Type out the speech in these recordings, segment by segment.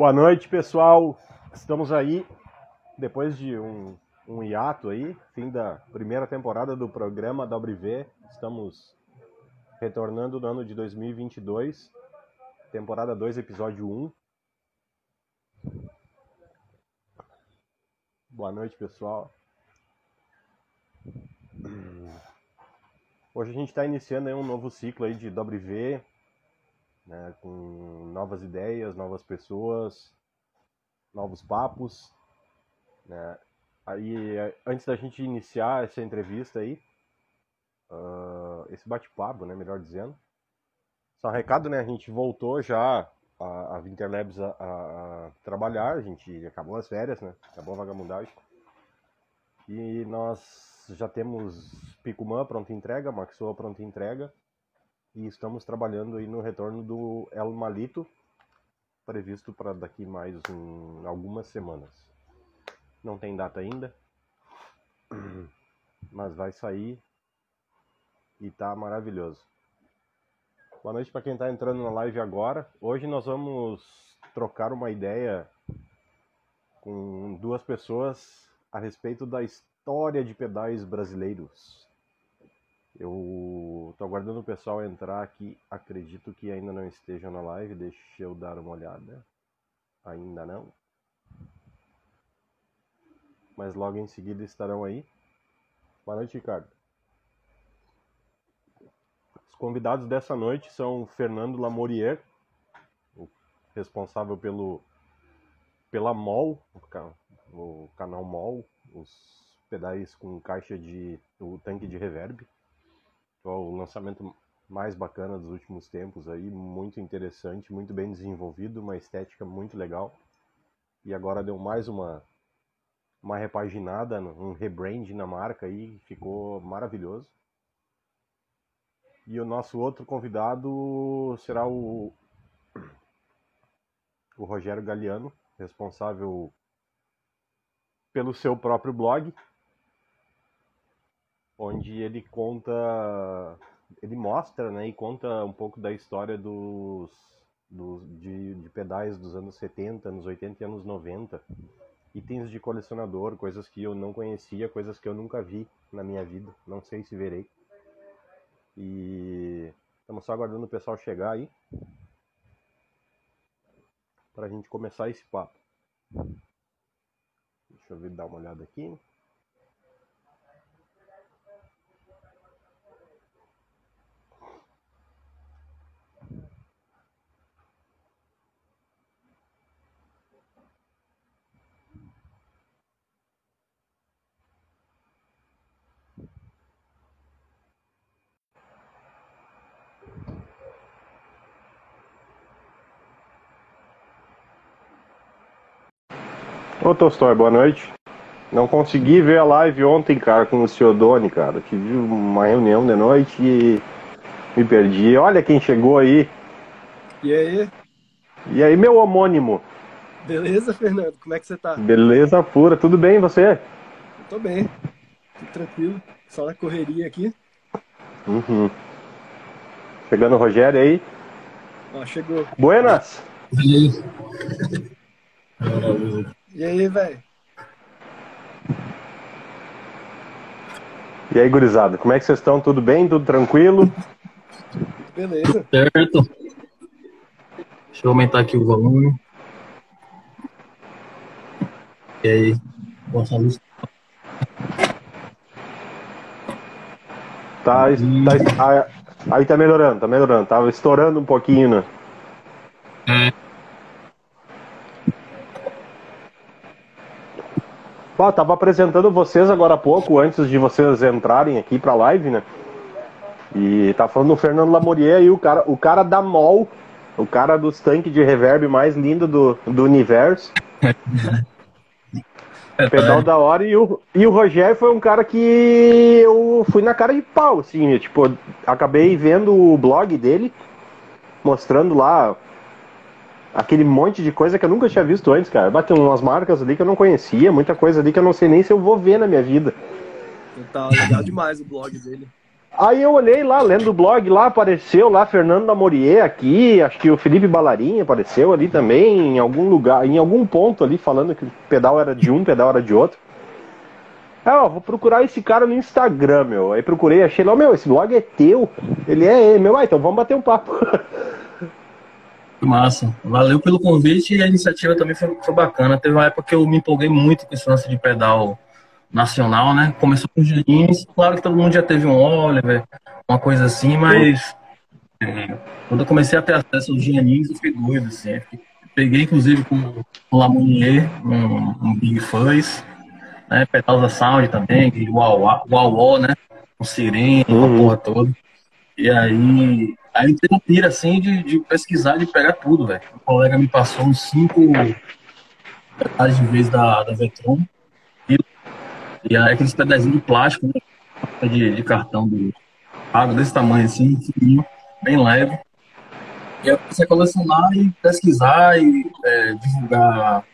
Boa noite, pessoal. Estamos aí depois de um, um hiato aí, fim da primeira temporada do programa WV. Estamos retornando no ano de 2022, temporada 2, episódio 1. Boa noite, pessoal. Hoje a gente está iniciando um novo ciclo aí de WV, né, com novas ideias, novas pessoas, novos papos. Né. Aí, antes da gente iniciar essa entrevista aí, uh, esse bate-papo, né, melhor dizendo, só um recado, né, a gente voltou já a, a Winterlabs a, a, trabalhar, a gente acabou as férias, né, acabou a vagabundagem, e nós já temos Picumã pronta entrega, Maxoa pronta entrega, e estamos trabalhando aí no retorno do El Malito, previsto para daqui mais um, algumas semanas. Não tem data ainda, mas vai sair e tá maravilhoso. Boa noite para quem está entrando na live agora. Hoje nós vamos trocar uma ideia com duas pessoas a respeito da história de pedais brasileiros. Eu tô aguardando o pessoal entrar aqui. Acredito que ainda não estejam na live. Deixa eu dar uma olhada. Ainda não. Mas logo em seguida estarão aí. Boa noite, Ricardo. Os convidados dessa noite são Fernando Lamorier, responsável pelo pela MOL, o canal MOL, os pedais com caixa de o tanque de reverb o lançamento mais bacana dos últimos tempos aí, muito interessante, muito bem desenvolvido, uma estética muito legal. E agora deu mais uma uma repaginada, um rebrand na marca aí, ficou maravilhoso. E o nosso outro convidado será o o Rogério Galiano, responsável pelo seu próprio blog, onde ele conta, ele mostra, né, e conta um pouco da história dos, dos de, de pedais dos anos 70, anos 80 e anos 90. Itens de colecionador, coisas que eu não conhecia, coisas que eu nunca vi na minha vida, não sei se verei. E estamos só aguardando o pessoal chegar aí para a gente começar esse papo. Deixa eu dar uma olhada aqui. Ô boa noite. Não consegui ver a live ontem, cara, com o Ciodone, cara. Tive uma reunião de noite e me perdi. Olha quem chegou aí. E aí? E aí, meu homônimo? Beleza, Fernando? Como é que você tá? Beleza pura. Tudo bem, e você? Eu tô bem. Tudo tranquilo. Só na correria aqui. Uhum. Chegando o Rogério aí. Ó, chegou. Buenas! E aí, velho? E aí, gurizada, como é que vocês estão? Tudo bem? Tudo tranquilo? Beleza. Certo. Deixa eu aumentar aqui o volume. E aí, boa luz. Tá, tá, aí tá melhorando, tá melhorando. Tava estourando um pouquinho, né? É. Pô, tava apresentando vocês agora há pouco, antes de vocês entrarem aqui pra live, né? E tá falando o Fernando Lamorier aí, o cara, o cara da MOL, o cara dos tanques de reverb mais lindo do, do universo. É, Pedal da hora e o, e o Rogério foi um cara que eu fui na cara de pau, assim, eu, tipo, acabei vendo o blog dele, mostrando lá aquele monte de coisa que eu nunca tinha visto antes, cara. Bateu umas marcas ali que eu não conhecia, muita coisa ali que eu não sei nem se eu vou ver na minha vida. Tá legal demais o blog dele. Aí eu olhei lá, lendo o blog, lá apareceu lá Fernando Namorier aqui, acho que o Felipe Ballarin apareceu ali também, em algum lugar, em algum ponto ali, falando que o pedal era de um, pedal era de outro. Aí, ó, vou procurar esse cara no Instagram, meu. Aí procurei, achei lá, meu, esse blog é teu. Ele é, meu, ah, então vamos bater um papo. Massa. Valeu pelo convite e a iniciativa também foi, foi, bacana. Teve uma época que eu me empolguei muito com esse lance de pedal nacional, né? Começou com os Janins. Claro que todo mundo já teve um Oliver, uma coisa assim, mas é, quando eu comecei a ter acesso aos Janins, eu fiquei doido, assim. Peguei, inclusive, com o Lamonier, um, um Big Fuzz, né? Pedal da Sound também, o Uau, né? Com sirene, uhum. a porra toda. E aí Aí entrei na pira, assim, de, de pesquisar, de pegar tudo, velho. O colega me passou uns cinco detalhes de vez da, da Vetron. E, e aí aqueles pedazinhos de plástico, né? De, de cartão do água desse tamanho, assim, fininho, bem leve. E eu comecei a colecionar e pesquisar e é, divulgar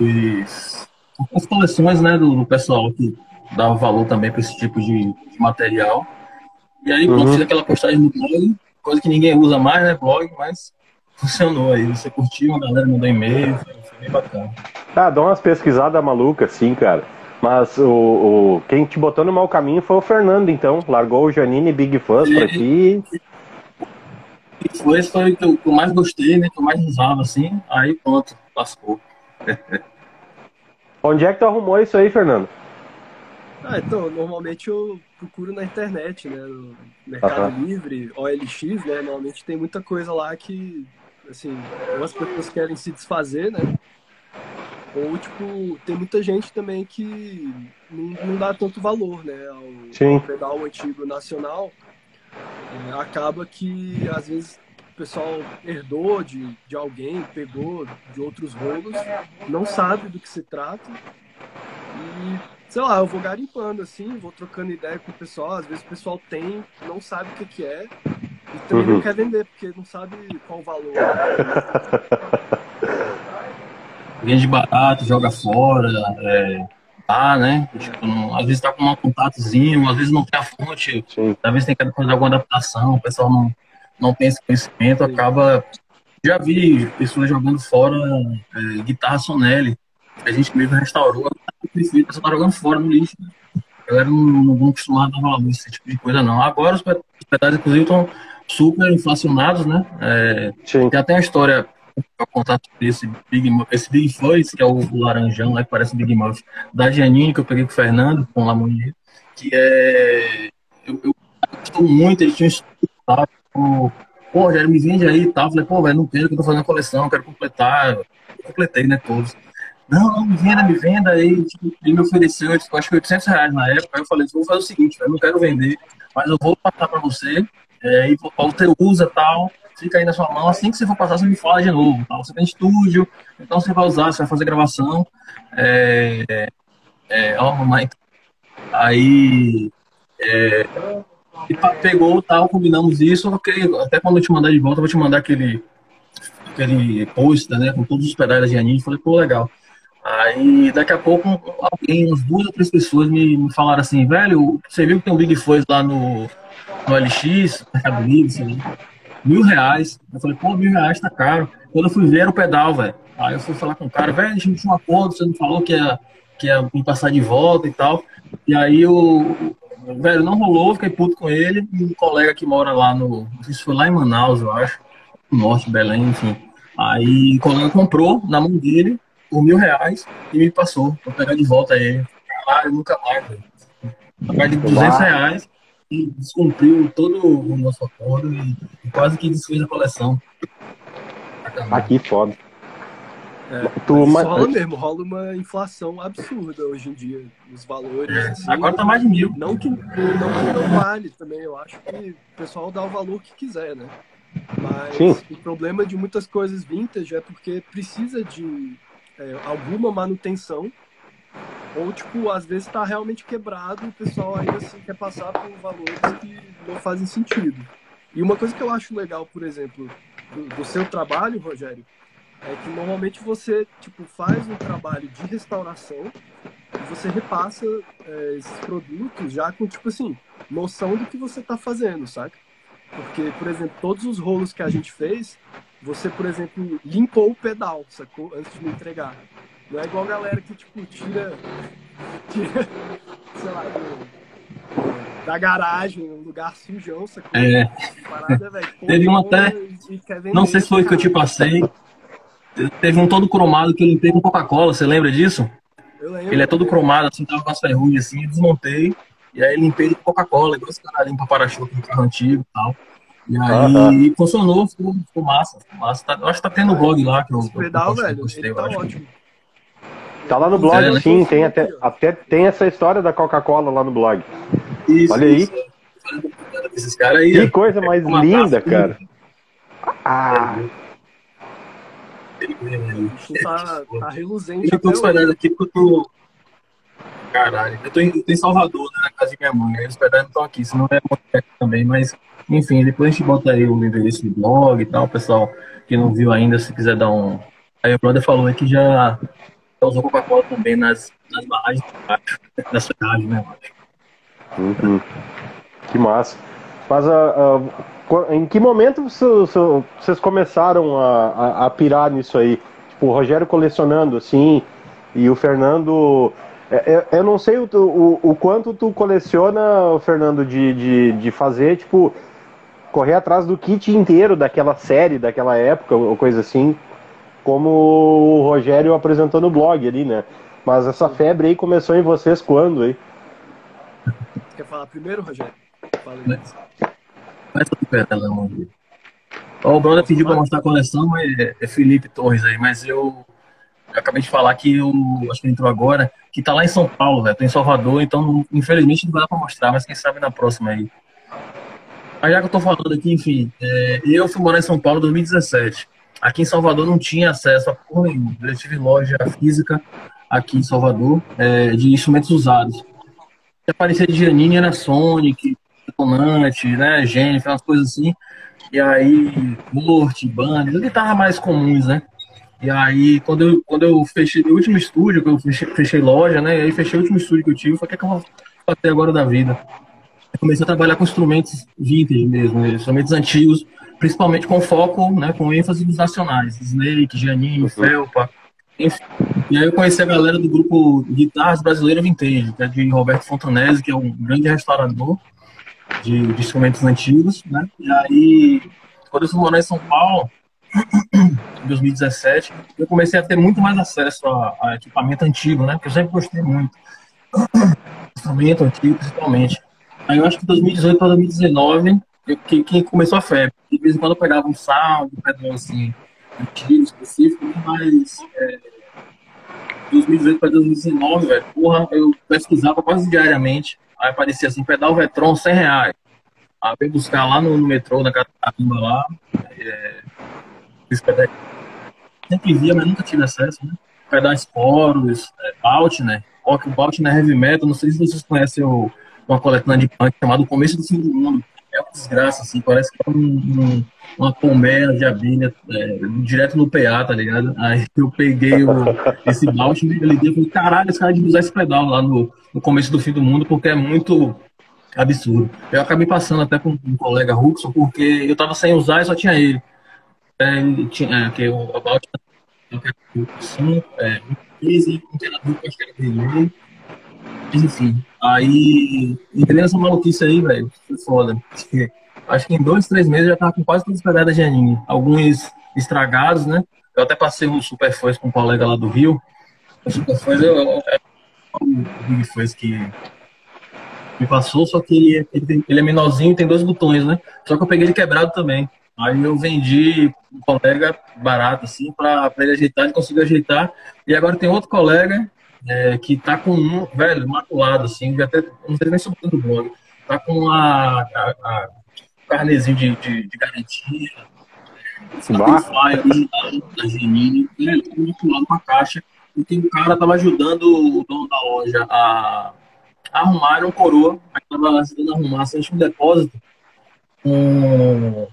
os, as coleções, né, do, do pessoal que dava valor também para esse tipo de, de material. E aí, quando uhum. fiz aquela postagem no blog, coisa que ninguém usa mais, né, blog, mas funcionou aí. Você curtiu, a galera mandou e-mail, foi, foi bem bacana. Ah, dá umas pesquisadas malucas, sim, cara. Mas o, o, quem te botou no mau caminho foi o Fernando, então. Largou o Janine Big Fuzz pra ti. Fuzz foi o que eu, mais gostei, né? Que eu mais usava, assim. Aí pronto, lascou. Onde é que tu arrumou isso aí, Fernando? Ah, então, normalmente eu procuro na internet, né? No Mercado uhum. Livre, OLX, né? Normalmente tem muita coisa lá que, assim, algumas pessoas querem se desfazer, né? Ou, tipo, tem muita gente também que não, não dá tanto valor, né? Ao, ao pedal antigo nacional. É, acaba que, às vezes, o pessoal herdou de, de alguém, pegou de outros rolos, não sabe do que se trata. E sei lá, eu vou garimpando, assim, vou trocando ideia com o pessoal. Às vezes o pessoal tem, não sabe o que, que é, e também uhum. não quer vender, porque não sabe qual o valor. Vende barato, joga fora, é, tá, né? Tipo, não, às vezes tá com um contatozinho, às vezes não tem a fonte, Sim. às vezes tem que fazer alguma adaptação, o pessoal não, não tem esse conhecimento, Sim. acaba. Já vi pessoas jogando fora é, guitarra Sonelli, a gente mesmo restaurou, você tá jogando fora no lixo. A galera não, não vão acostumar a valor esse tipo de coisa, não. Agora os pedais, inclusive, estão super inflacionados, né? É, Sim. Tem até uma história para contar esse Big, esse Big Fuzz, que é o, o laranjão lá, que parece um Big Muff, da Janine, que eu peguei com o Fernando, com o Lamonier, que é. Eu, eu gostou muito, ele tinha um estudo, tá? Pô, Rogério, me vende aí e tal. Falei, pô, velho, não quero, que eu tô fazendo coleção, quero completar. Eu completei, né, todos não, não, me venda, me venda. Aí tipo, ele me ofereceu, acho que 800 reais na época. Aí eu falei, vou fazer o seguinte, eu não quero vender, mas eu vou passar para você, é, e você usa tal, fica aí na sua mão. Assim que você for passar, você me fala de novo. Tá? Você tem estúdio, então você vai usar, você vai fazer gravação. É, é, ó, mamãe. Aí é, e pegou tal, combinamos isso. Até quando eu te mandar de volta, eu vou te mandar aquele aquele post, né, com todos os pedais de anime. Falei, pô, legal. Aí, daqui a pouco, alguém, umas duas ou três pessoas me, me falaram assim, velho, você viu que tem um Big Fuzz lá no, no LX, Mercado Livre, assim, mil reais. Eu falei, pô, mil reais tá caro. Quando eu fui ver, era o pedal, velho. Aí eu fui falar com o cara, velho, a gente tinha um acordo, você não falou que ia, que ia me passar de volta e tal. E aí o velho, não rolou, fiquei puto com ele. E um colega que mora lá no. Se foi lá em Manaus, eu acho. Norte, Belém, enfim. Aí o colega comprou na mão dele por mil reais e me passou pra pegar de volta ele. Caralho, nunca mais, velho. Pagar de 200 reais e descumpriu todo o nosso acordo e, e quase que desfez a coleção. Aqui foda. É, tu, mas... rola mesmo, rola uma inflação absurda hoje em dia, os valores. É, assim, agora tá mais de mil. Não que, não que não vale também, eu acho que o pessoal dá o valor que quiser, né? Mas Sim. o problema de muitas coisas vintage é porque precisa de é, alguma manutenção, ou, tipo, às vezes está realmente quebrado e o pessoal ainda assim quer passar por valores que não fazem sentido. E uma coisa que eu acho legal, por exemplo, do, do seu trabalho, Rogério, é que normalmente você tipo faz um trabalho de restauração você repassa é, esses produtos já com, tipo assim, noção do que você está fazendo, saca? Porque, por exemplo, todos os rolos que a gente fez, você, por exemplo, limpou o pedal, sacou? Antes de me entregar. Não é igual a galera que, tipo, tira, tira sei lá, do, da garagem, um lugar sujão, sacou? É. Parada, véio, Teve um até, não sei se foi que eu te passei, teve um todo cromado que eu limpei com Coca-Cola, você lembra disso? Eu lembro. Ele é todo cromado, assim, tava com as ferrugens assim, desmontei, e aí limpei com Coca-Cola, igual esse cara limpa para-choque no carro antigo e tal. E aí funcionou, ficou, ficou massa. Ficou massa. Tá, eu acho que tá tendo blog lá que eu. Esse pedal, eu velho, gostei, tá ótimo. Tá lá no blog, é, né? sim, tem até, até tem essa história da Coca-Cola lá no blog. Isso, Olha aí. Esses caras aí. Que coisa mais linda, cara. Ah. Tá, tá reluzente. Eu tô esperando aqui porque eu tô. Caralho, eu tô em, eu tô em Salvador, né, na casa de minha mãe. Eles esperando estão aqui, senão é muito também, mas enfim, depois a gente bota aí o endereço do blog e tal, pessoal que não viu ainda, se quiser dar um. Aí o brother falou que já, usou Coca-Cola também nas, nas barragens da cidade, né, uhum. Que massa. Mas uh, uh, em que momento vocês começaram a, a, a, pirar nisso aí? Tipo, o Rogério colecionando assim, e o Fernando. Eu, é, é, eu não sei o, o, o, quanto tu coleciona, Fernando, de, de, de fazer, tipo, correr atrás do kit inteiro daquela série, daquela época, ou coisa assim, como o Rogério apresentou no blog ali, né? Mas essa febre aí começou em vocês quando, aí? Quer falar primeiro, Rogério? Fala aí. Começa do pé, O brother pediu para mostrar a coleção, mas é, é Felipe Torres aí, mas eu, eu acabei de falar que eu acho que ele entrou agora, que tá lá em São Paulo, velho. Tô em Salvador, então infelizmente não vai dar pra mostrar, mas quem sabe na próxima aí. Mas já que eu tô falando aqui, enfim, é, eu fui morar em São Paulo em 2017. Aqui em Salvador não tinha acesso a porra nenhuma. Eu tive loja física aqui em Salvador é, de instrumentos usados. Que aparecia de Giannini era Sonic, Detonante, né, Jennifer, umas coisas assim. E aí, Morte, Band, as guitarras mais comuns, né? E aí, quando eu, quando eu fechei o último estúdio, que eu fechei, fechei loja, né? E aí fechei o último estúdio que eu tive, falei, o que, é que eu vou fazer agora da vida? Comecei a trabalhar com instrumentos vintage mesmo, instrumentos antigos, principalmente com foco, né, com ênfase nos nacionais, Snake, Giannini, uhum. Felpa, enfim. E aí eu conheci a galera do grupo Guitarras Brasileira Vintage, que é de Roberto Fontanese, que é um grande restaurador de, de instrumentos antigos, né, e aí, quando eu fui morar em São Paulo, em 2017, eu comecei a ter muito mais acesso a, a equipamento antigo, né, porque eu sempre gostei muito. instrumento antigo, principalmente. Aí eu acho que 2018 para 2019 que, que começou a febre. De vez em quando eu pegava um saldo, um pedal assim, antigo, específico, mas é, 2018 para 2019, velho, porra, eu pesquisava quase diariamente. Aí aparecia assim, pedal Vetron 100 reais. Aí eu buscar lá no, no metrô, na Catarina lá. É, sempre via, mas nunca tive acesso, né? Pedal Sporos, é, Baltner, Rock Baltner Heavy Metal, não sei se vocês conhecem o uma coletânea de punk chamada O Começo do Fim do Mundo. É uma desgraça, assim, parece que é um, um, uma colmeia de abelha é, direto no PA, tá ligado? Aí eu peguei o, esse balde e liguei e falei, caralho, esse cara de usar esse pedal lá no, no começo do fim do mundo, porque é muito absurdo. Eu acabei passando até com um colega Ruxon, porque eu tava sem usar e só tinha ele. É, tinha, é, que o, balde assim, é, 15, um treinador que eu acho que era dele, enfim, aí entrei nessa maluquice aí, velho. Foi foda. Acho que em dois, três meses eu já tava com quase todas as pedadas de anime. Alguns estragados, né? Eu até passei um Super com um colega lá do Rio. O Super Foz eu, eu, eu, o Big que me passou, só que ele, ele, ele é menorzinho tem dois botões, né? Só que eu peguei ele quebrado também. Aí eu vendi um colega barato, assim, pra, pra ele ajeitar, ele conseguiu ajeitar. E agora tem outro colega é, que tá com um, velho, imaculado, assim, até, não sei nem sobre o blog, tá com a, a, a carnezinho de, de, de garantia, tá flyer da, Genini, né, tá imaculado com a caixa, e tem um cara tava ajudando o dono da loja a, a arrumar, um coroa, aí tava ajudando a arrumar, assim, um depósito, um...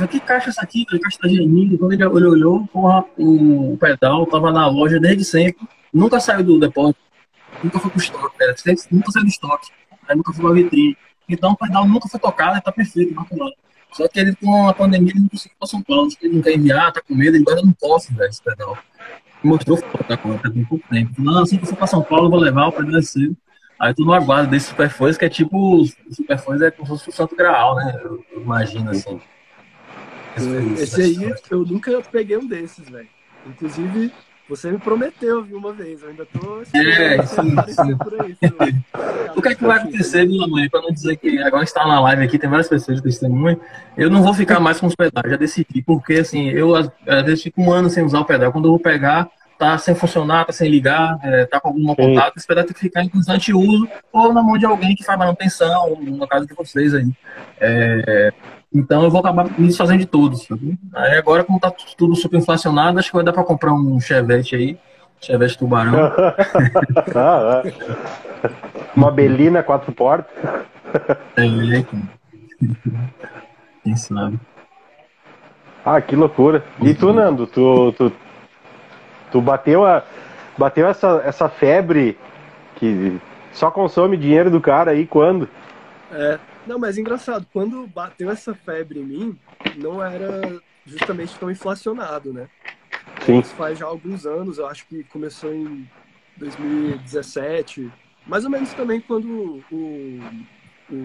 Aí que caixa é essa aqui? Caixa da Gemini. Quando ele olhou, porra, o pedal tava na loja desde sempre. Nunca saiu do depósito. Nunca foi pro estoque. Nunca saiu do estoque. Aí nunca foi pra vitrine. Então o pedal nunca foi tocado, tá perfeito, maculado. Só que ele, com a pandemia, ele não conseguiu para São Paulo. Ele não quer enviar, tá com medo, ele agora não posso, velho, esse pedal. Mostrou foto da conta tem pouco tempo. Não, assim que eu for para São Paulo, eu vou levar o pedal cedo. Aí tu não aguarda desse Superfões, que é tipo. O Superfões é como se fosse o Santo Graal, né? Eu imagino assim. Esse, esse aí, eu nunca peguei um desses, velho. Inclusive, você me prometeu, viu, uma vez. Eu ainda tô. É, sim, sim. Por aí, o que é que vai acontecer, minha mãe? Pra não dizer que agora está na live aqui, tem várias pessoas de testemunho. Eu não vou ficar mais com os pedais, já decidi. Porque, assim, eu às vezes fico um ano sem usar o pedal. Quando eu vou pegar, tá sem funcionar, tá sem ligar, é, tá com algum contato, esse pedal tem que ficar em constante uso ou na mão de alguém que faz manutenção, no caso de vocês aí. É, então eu vou acabar me desfazendo de todos. Sabe? Aí agora, como tá tudo super inflacionado, acho que vai dar para comprar um Chevette aí. Chevette Tubarão. ah, é. Uma Belina quatro portas. É, quem sabe. Ah, que loucura. E tu, Nando, tu, tu, tu bateu, a, bateu essa, essa febre que só consome dinheiro do cara aí quando? É, não, mas engraçado, quando bateu essa febre em mim, não era justamente tão inflacionado, né? Sim. Isso faz já alguns anos, eu acho que começou em 2017, mais ou menos também quando o, o,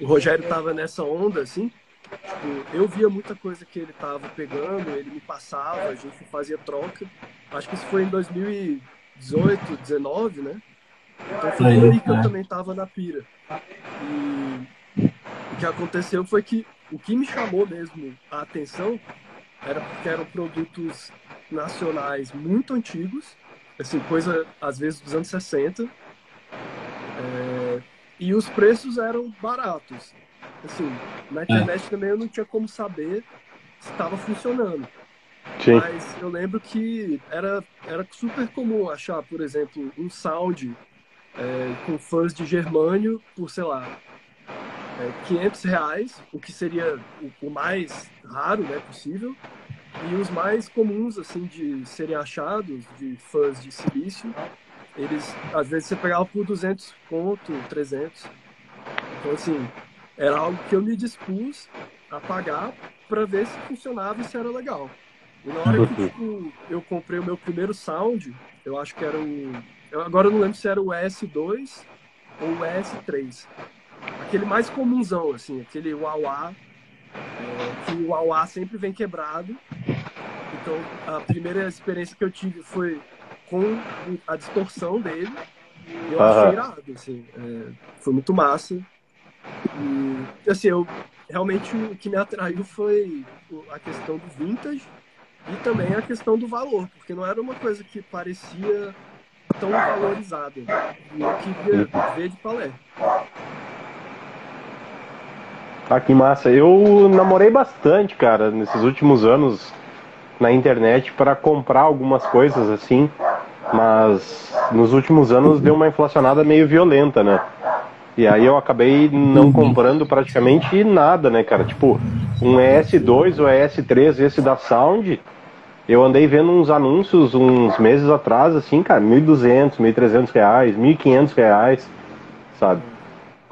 o Rogério tava nessa onda, assim, tipo, eu via muita coisa que ele tava pegando, ele me passava, a gente fazia troca. Acho que isso foi em 2018, 19, né? Então foi aí que eu também tava na pira. E o que aconteceu foi que o que me chamou mesmo a atenção era porque eram produtos nacionais muito antigos, assim, coisa às vezes dos anos 60, é, e os preços eram baratos. Assim, na internet é. também eu não tinha como saber se estava funcionando. Sim. Mas eu lembro que era, era super comum achar, por exemplo, um sound é, com fãs de germânio por, sei lá, é, 500 reais, o que seria o, mais raro né, possível, e os mais comuns assim de serem achados, de fãs de silício, eles, às vezes, você pegava por 200 conto, 300. Então, assim, era algo que eu me dispus a pagar para ver se funcionava e se era legal. E na hora que tipo, eu comprei o meu primeiro sound, eu acho que era o. Eu agora não lembro se era o S2 ou o S3 aquele mais comunzão, assim, aquele uauá, é, que o uauá sempre vem quebrado. Então, a primeira experiência que eu tive foi com a distorção dele. E eu achei irado, assim, é, foi muito massa. E, assim, eu, realmente o que me atraiu foi a questão do vintage e também a questão do valor, porque não era uma coisa que parecia tão valorizada. E eu queria ver de palé. Ah, que massa. Eu namorei bastante, cara, nesses últimos anos na internet para comprar algumas coisas assim, mas nos últimos anos deu uma inflacionada meio violenta, né? E aí eu acabei não comprando praticamente nada, né, cara? Tipo, um ES2 ou ES3, esse da Sound, eu andei vendo uns anúncios uns meses atrás, assim, cara, 1.200, 1.300 reais, 1.500 reais, sabe?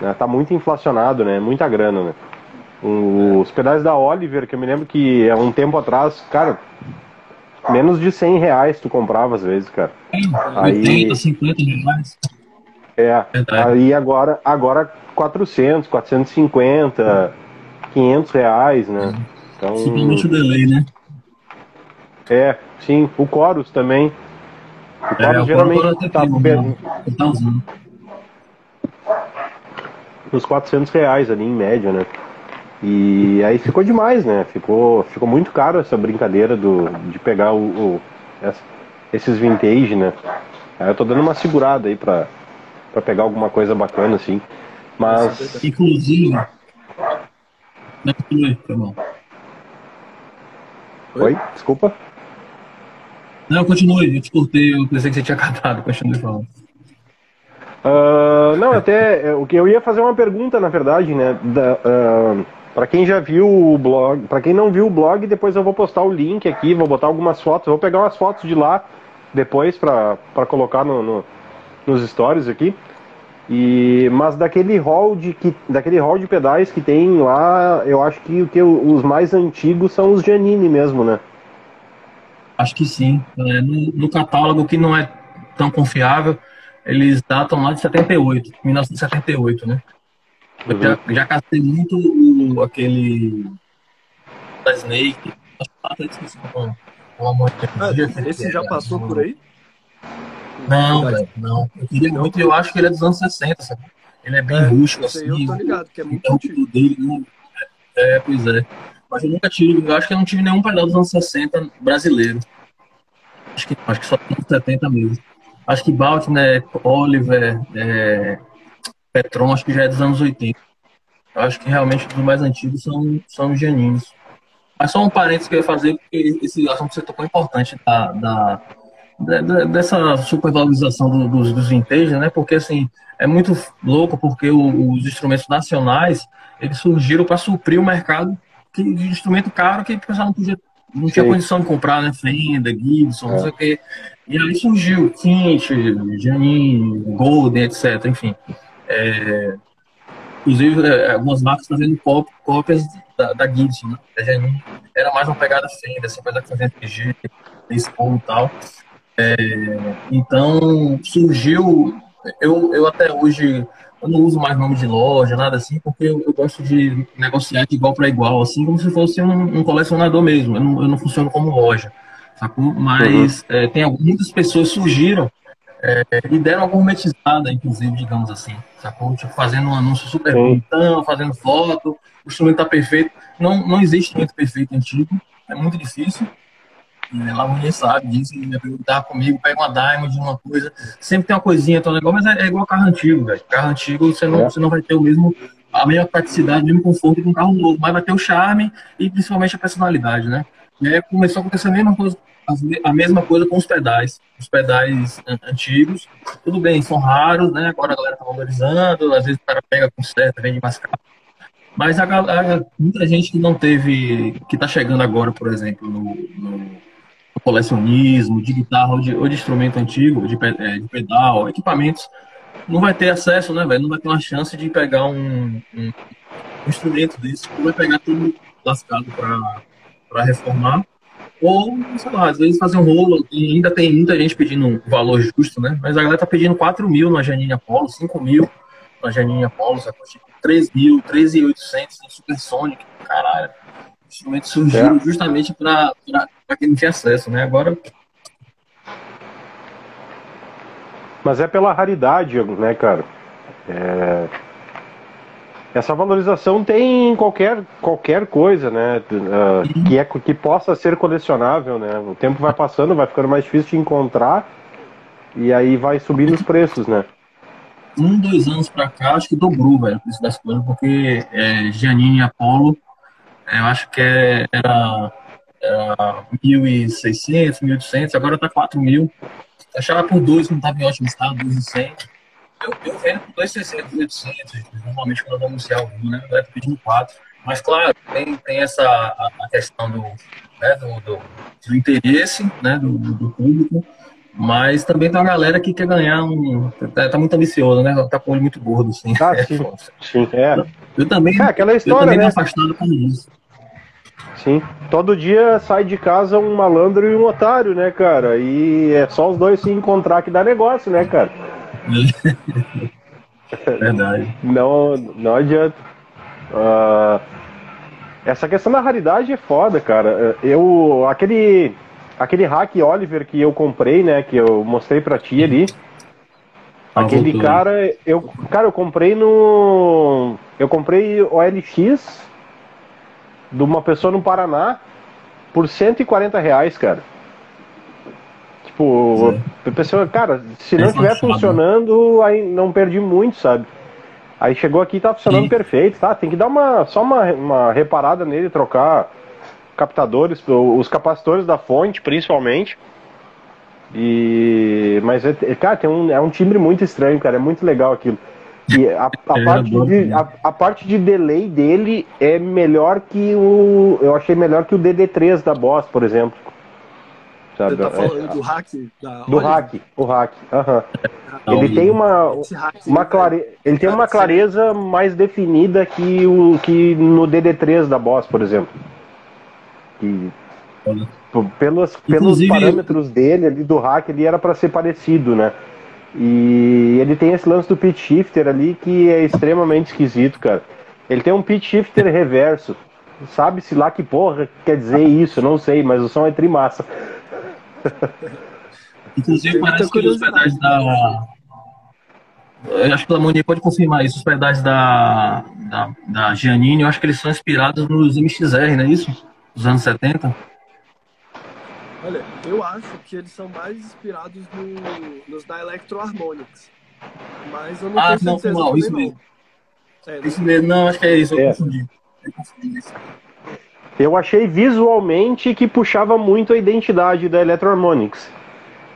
Né? Tá muito inflacionado, né? Muita grana, né? Os pedais da Oliver, que eu me lembro que há um tempo atrás, cara, menos de 100 reais tu comprava às vezes, cara. Aí, 80, 50 reais. É, aí agora, agora 400, 450, 500 reais, né? Então, Principalmente o delay, né? É, sim. O Chorus também. O Chorus é, geralmente tá, tá usando uns 400 reais ali em média, né? E aí ficou demais, né? Ficou, ficou muito caro essa brincadeira do, de pegar o, o esses vintage, né? Aí eu tô dando uma segurada aí pra, pra pegar alguma coisa bacana, assim. Mas. Inclusive. Tá bom. Oi? Desculpa? Não, continue, eu te cortei, eu pensei que você tinha acabado, continue falando. Uh, não, até o que eu ia fazer uma pergunta, na verdade, né? Uh, Para quem já viu o blog, para quem não viu o blog, depois eu vou postar o link aqui, vou botar algumas fotos, vou pegar umas fotos de lá depois para colocar no, no, nos stories aqui. E, mas daquele hall de que, daquele hall de pedais que tem lá, eu acho que, que os mais antigos são os Giannini mesmo, né? Acho que sim. É, no, no, catálogo que não é tão confiável, eles datam lá de 78, 1978, né? Eu uhum. já, já castei muito o, aquele da Snake. Acho que esqueci com, com a ah, Esse já passou por aí? Não, velho, não. Eu queria muito, eu acho que ele é dos anos 60, sabe? Ele é bem é, rústico, assim. Eu tô ligado, que é muito então, antigo. Dele, né? É, pois é. Mas eu nunca tive, eu acho que eu não tive nenhum pedal dos anos 60 brasileiro. Acho que, acho que só tem 70 mesmo. Acho que Baltimore, né, Oliver, é, Petron, acho que já é dos anos 80. Eu acho que realmente os mais antigos são, são os Janinos. Mas só um parênteses que eu ia fazer, porque esse assunto que você tocou é importante da, da dessa supervalorização do, dos, dos vintage, né? Porque assim é muito louco porque o, os instrumentos nacionais eles surgiram para suprir o mercado que, de instrumento caro que o pessoal não podia não tinha condição de comprar, né? Fender, Gibson, é. não sei o quê. E aí surgiu Quint, Janine, Golden, etc. Enfim. É, inclusive, é, algumas marcas fazendo cópias da, da Gibson, né? Da Janine. Era mais uma pegada Fender, essa coisa que fazia PG, Spawn e tal. É, então, surgiu. Eu, eu até hoje eu não uso mais nome de loja, nada assim, porque eu, eu gosto de negociar de igual para igual, assim como se fosse um, um colecionador mesmo. Eu não, eu não, funciono como loja, sacou? Mas uhum. é, tem muitas pessoas surgiram é, e deram uma gourmetizada, inclusive, digamos assim, sacou? Tipo, fazendo um anúncio super bonitão, fazendo foto, o instrumento tá perfeito. Não, não existe instrumento perfeito antigo, é muito difícil. Ela mulher sabe disso, ele perguntar comigo, pega uma Diamond, uma coisa. Sempre tem uma coisinha, tão legal, mas é, é igual carro antigo, velho. Carro antigo você não, é. você não vai ter o mesmo, a mesma praticidade, o mesmo conforto que um carro novo, mas vai ter o charme e principalmente a personalidade, né? E aí começou a acontecer a mesma coisa, a mesma coisa com os pedais. Os pedais antigos, tudo bem, são raros, né? Agora a galera tá valorizando, às vezes o cara pega com certo, vende mais caro. Mas a galera, muita gente que não teve, que tá chegando agora, por exemplo, no, no colecionismo, de guitarra ou de, ou de instrumento antigo, de, é, de, pedal, equipamentos, não vai ter acesso, né, velho? Não vai ter uma chance de pegar um, um, um instrumento desse, vai pegar tudo lascado para reformar. Ou, sei lá, às vezes fazer um rolo, e ainda tem muita gente pedindo um valor justo, né? Mas a galera tá pedindo 4 mil na Janine Apollo, 5 mil na Janine Apollo, 3 mil, 3,800 no Supersonic, caralho instrumentos surgiram é. justamente para quem não tinha acesso, né? Agora. Mas é pela raridade, né, cara? É... Essa valorização tem em qualquer, qualquer coisa, né? Uh, que, é, que possa ser colecionável, né? O tempo vai passando, vai ficando mais difícil de encontrar e aí vai subindo os preços, né? Um, dois anos pra cá, acho que dobrou, velho, o preço das coisas, porque é, Giannini e Apollo eu acho que é, era, era 1.600, 1.800, agora tá 4.000. Achava por 2, não estava em ótimo estado, 2.100. Eu, eu vendo por 2.600, 2.800, normalmente quando eu vou anunciar o né, eu levo pedindo 4. Mas, claro, tem, tem essa a, a questão do, né, do, do, do, interesse né, do, do público, mas também tem uma galera que quer ganhar um. Tá, tá muito ambicioso, né? Tá com o olho muito gordo, assim. Ah, sim. sim, é. Eu também. É, aquela história, eu também né? afastado com isso. Sim. Todo dia sai de casa um malandro e um otário, né, cara? E é só os dois se encontrar que dá negócio, né, cara? Verdade. Não, não adianta. Uh, essa questão da raridade é foda, cara. Eu. Aquele aquele hack Oliver que eu comprei, né, que eu mostrei pra ti ali. Ah, aquele voltou. cara, eu, cara, eu comprei no, eu comprei OLX de uma pessoa no Paraná por 140 reais, cara. Tipo, a pessoa, cara, se não estiver funcionando, aí não perdi muito, sabe? Aí chegou aqui e tá funcionando Sim. perfeito, tá? Tem que dar uma, só uma, uma reparada nele, trocar captadores, os capacitores da fonte, principalmente. E mas é, é, cara, tem um, é um timbre muito estranho, cara, é muito legal aquilo. E a, a É, parte de, também. a, a parte de delay dele é melhor que o. Eu achei melhor que o DD3 da Boss, por exemplo. Sabe? Você tá É, falando do hack da do hack, o hack. aham. Não, Ele tem uma, hack, uma né, clare... ele tem uma clareza mais definida que o que no DD3 da Boss, por exemplo. Que pelos, pelos parâmetros dele ali do hack, ele era para ser parecido, né? E ele tem esse lance do pitch shifter ali que é extremamente esquisito, cara. Ele tem um pitch shifter reverso. Sabe-se lá que porra quer dizer isso, não sei, mas o som é trimassa. Inclusive, parece que os pedais da. Eu acho que a Lamonier pode confirmar isso. Os pedais da, da, da Giannini, eu acho que eles são inspirados nos MXR, não é isso? Dos anos 70. Olha, eu acho que eles são mais inspirados no- nos da Electro Harmonics. Mas eu não Ah, tenho não, certeza não, isso mesmo. É, Isso mesmo, não, acho que é isso. Eu É. confundi. Eu confundi isso. Eu achei visualmente que puxava muito a identidade da Electro Harmonics.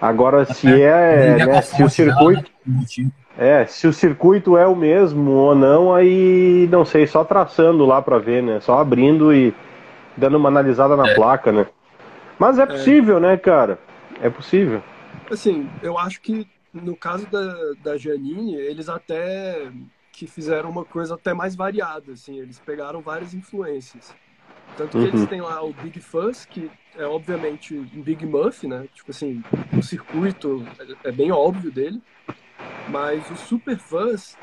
Agora, se é, né, a se o dela, circuito, né, motivo. é, se o circuito é o mesmo ou não, aí não sei, só traçando lá pra ver, né? Só abrindo e dando uma analisada na É. placa, né? Mas é possível, né, cara? É possível. Assim, eu acho que no caso da, da Janine, eles até que fizeram uma coisa até mais variada, assim, eles pegaram várias influências. Tanto que Uhum. eles têm lá o Big Fuzz, que é obviamente um Big Muff, né? Tipo assim, o circuito é é bem óbvio dele. Mas o Super Fuzz,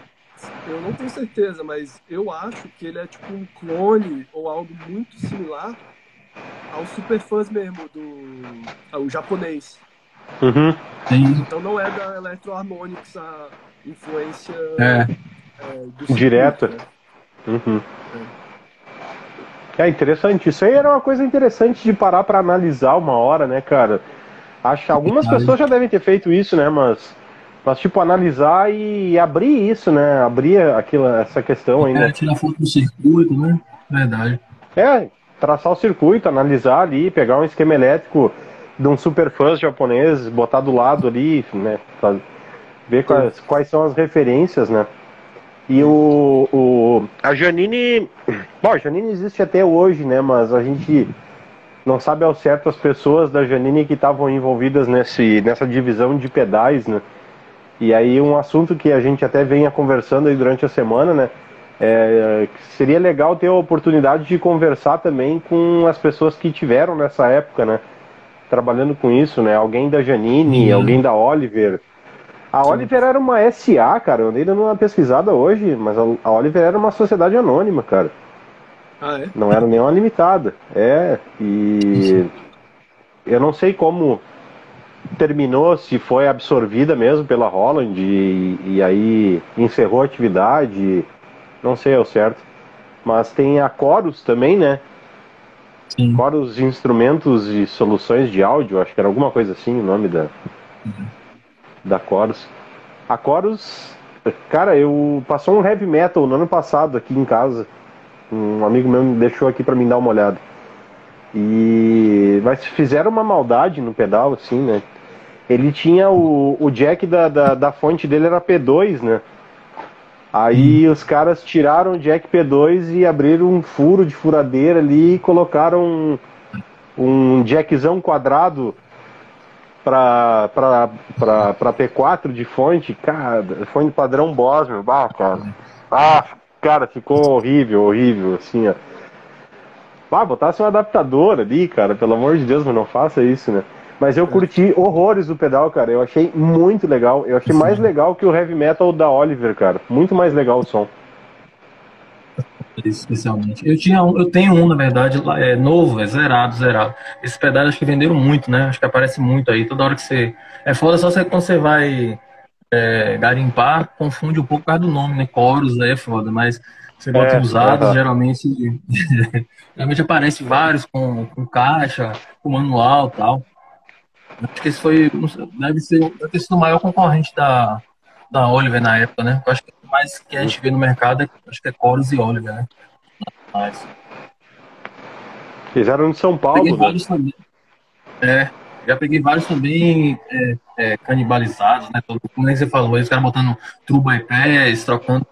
eu não tenho certeza, mas eu acho que ele é tipo um clone ou algo muito similar ao Super Fuzz mesmo, do ao japonês. Uhum. Então não é da Electro Harmonics a influência é, é, do circuito, Direta. né? Uhum. É interessante. Isso aí era uma coisa interessante de parar pra analisar uma hora, né, cara? Acho que algumas pessoas já devem ter feito isso, né? Mas, mas tipo, analisar e abrir isso, né? Abrir aquilo, essa questão é, ainda. tirar foto do circuito, né? Verdade. É, traçar o circuito, analisar ali, pegar um esquema elétrico de um super fuzz japonês, botar do lado ali, né? Ver quais, quais são as referências, né? E o, o. A Janine. Bom, a Janine existe até hoje, né? Mas a gente não sabe ao certo as pessoas da Janine que estavam envolvidas nesse, nessa divisão de pedais, né? E aí um assunto que a gente até venha conversando aí durante a semana, né? É, seria legal ter a oportunidade de conversar também com as pessoas que tiveram nessa época, né? Trabalhando com isso, né? Alguém da Janine, Uhum. alguém da Oliver. A Oliver era uma SA, cara. Eu andei dando uma pesquisada hoje, mas a- a Oliver era uma sociedade anônima, cara. Ah, é? Não era nem uma limitada. É, e eu não sei como terminou, se foi absorvida mesmo pela Holland e, e aí encerrou a atividade. Não sei ao certo. Mas tem a Chorus também, né? Sim. Chorus Instrumentos e Soluções de Áudio, acho que era alguma coisa assim o nome da, da Chorus. A Chorus, cara, eu passou um heavy metal no ano passado aqui em casa. Um amigo meu me deixou aqui pra mim dar uma olhada. E mas fizeram uma maldade no pedal, assim, né? Ele tinha o, o jack da, da, da fonte dele era P2, né? Aí os caras tiraram o jack P2 e abriram um furo de furadeira ali e colocaram um, um jackzão quadrado pra, pra, pra, pra P4 de fonte, cara, fonte padrão Boss, meu, bah, cara. Ah, cara, ficou horrível, horrível, assim, ó. Ah, botasse um adaptador ali, cara, pelo amor de Deus, mas não faça isso, né? Mas eu curti horrores do pedal, cara. Eu achei muito legal. Eu achei mais legal que o heavy metal da Oliver, cara. Muito mais legal o som. Especialmente. Eu, tinha um, eu tenho um, na verdade, é novo, é zerado, zerado. Esses pedais acho que venderam muito, né? Acho que aparece muito aí. Toda hora que você. É foda só você quando você vai é, garimpar, confunde um pouco por causa do nome, né? Chorus aí é foda, mas você bota É, usados, aham. geralmente. geralmente aparece vários com, com caixa, com manual e tal. Acho que esse foi. Deve ser deve ter sido o maior concorrente da, da Oliver na época, né? Eu acho que o mais que a gente vê no mercado é, acho que é Chorus e Oliver, né? Mas, Fizeram de São peguei Paulo, né? vários também. É. Já peguei vários também é, é, canibalizados, né? Como você falou, os caras botando true bypass, trocando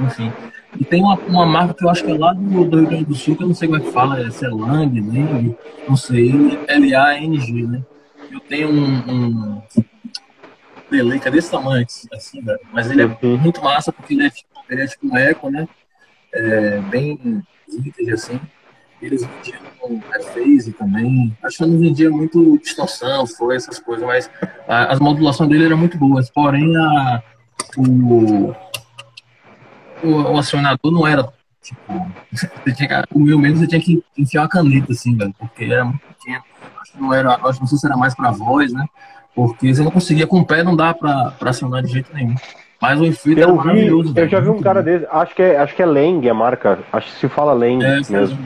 enfim. E tem uma, uma marca que eu acho que é lá do, do Rio Grande do Sul, que eu não sei como é que fala, se é Lang, né? Não sei, L-A-N-G, né? Eu tenho um, um delay que é desse tamanho, assim, velho. Mas ele é uhum. muito massa porque ele é, tipo, ele é tipo um eco, né? É, bem vintage, assim. Eles vendiam phase também. Acho que não vendia muito distorção, foi essas coisas, mas a, as modulações dele eram muito boas. Porém, a, o, o, o acionador não era tipo. Você tinha, o meu menos você tinha que enfiar uma caneta, assim, velho, porque era muito pequeno. Acho que não era, acho que não sei se era mais pra voz, né? Porque você não conseguia com o pé, não dá pra, pra acionar de jeito nenhum. Mas o efeito eu era maravilhoso. Vi, eu já vi um cara desse, acho que é, acho que é Leng a marca, acho que se fala Leng é, mesmo.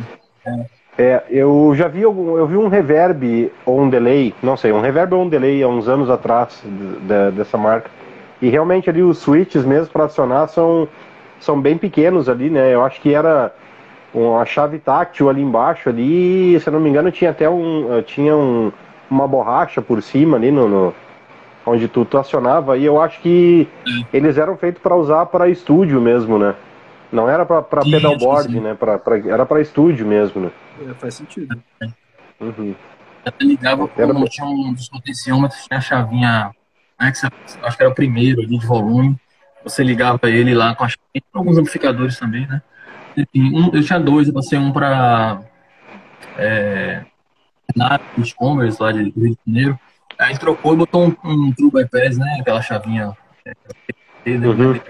É. é. eu já vi algum, eu vi um reverb ou um delay, não sei, um reverb ou um delay há uns anos atrás de, de, dessa marca. E realmente ali os switches mesmo para acionar são, são bem pequenos ali, né? Eu acho que era uma chave táctil ali embaixo ali, se eu não me engano tinha até um, tinha um, uma borracha por cima ali no, no onde tu, tu acionava, e eu acho que eles eram feitos para usar para estúdio mesmo, né? Não era para pedalboard, né? Pra, pra, era para estúdio mesmo, né? É, faz sentido. Uhum. Até ligava era... como tinha um dos potenciômetros, tinha a chavinha, né, que você, acho que era o primeiro ali de volume. Você ligava ele lá com a alguns amplificadores também, né? Enfim, um, eu tinha dois, eu passei um para é, na e-commerce lá de Rio de Janeiro. Aí trocou e botou um, um True Bypass, né? Aquela chavinha. É, uhum.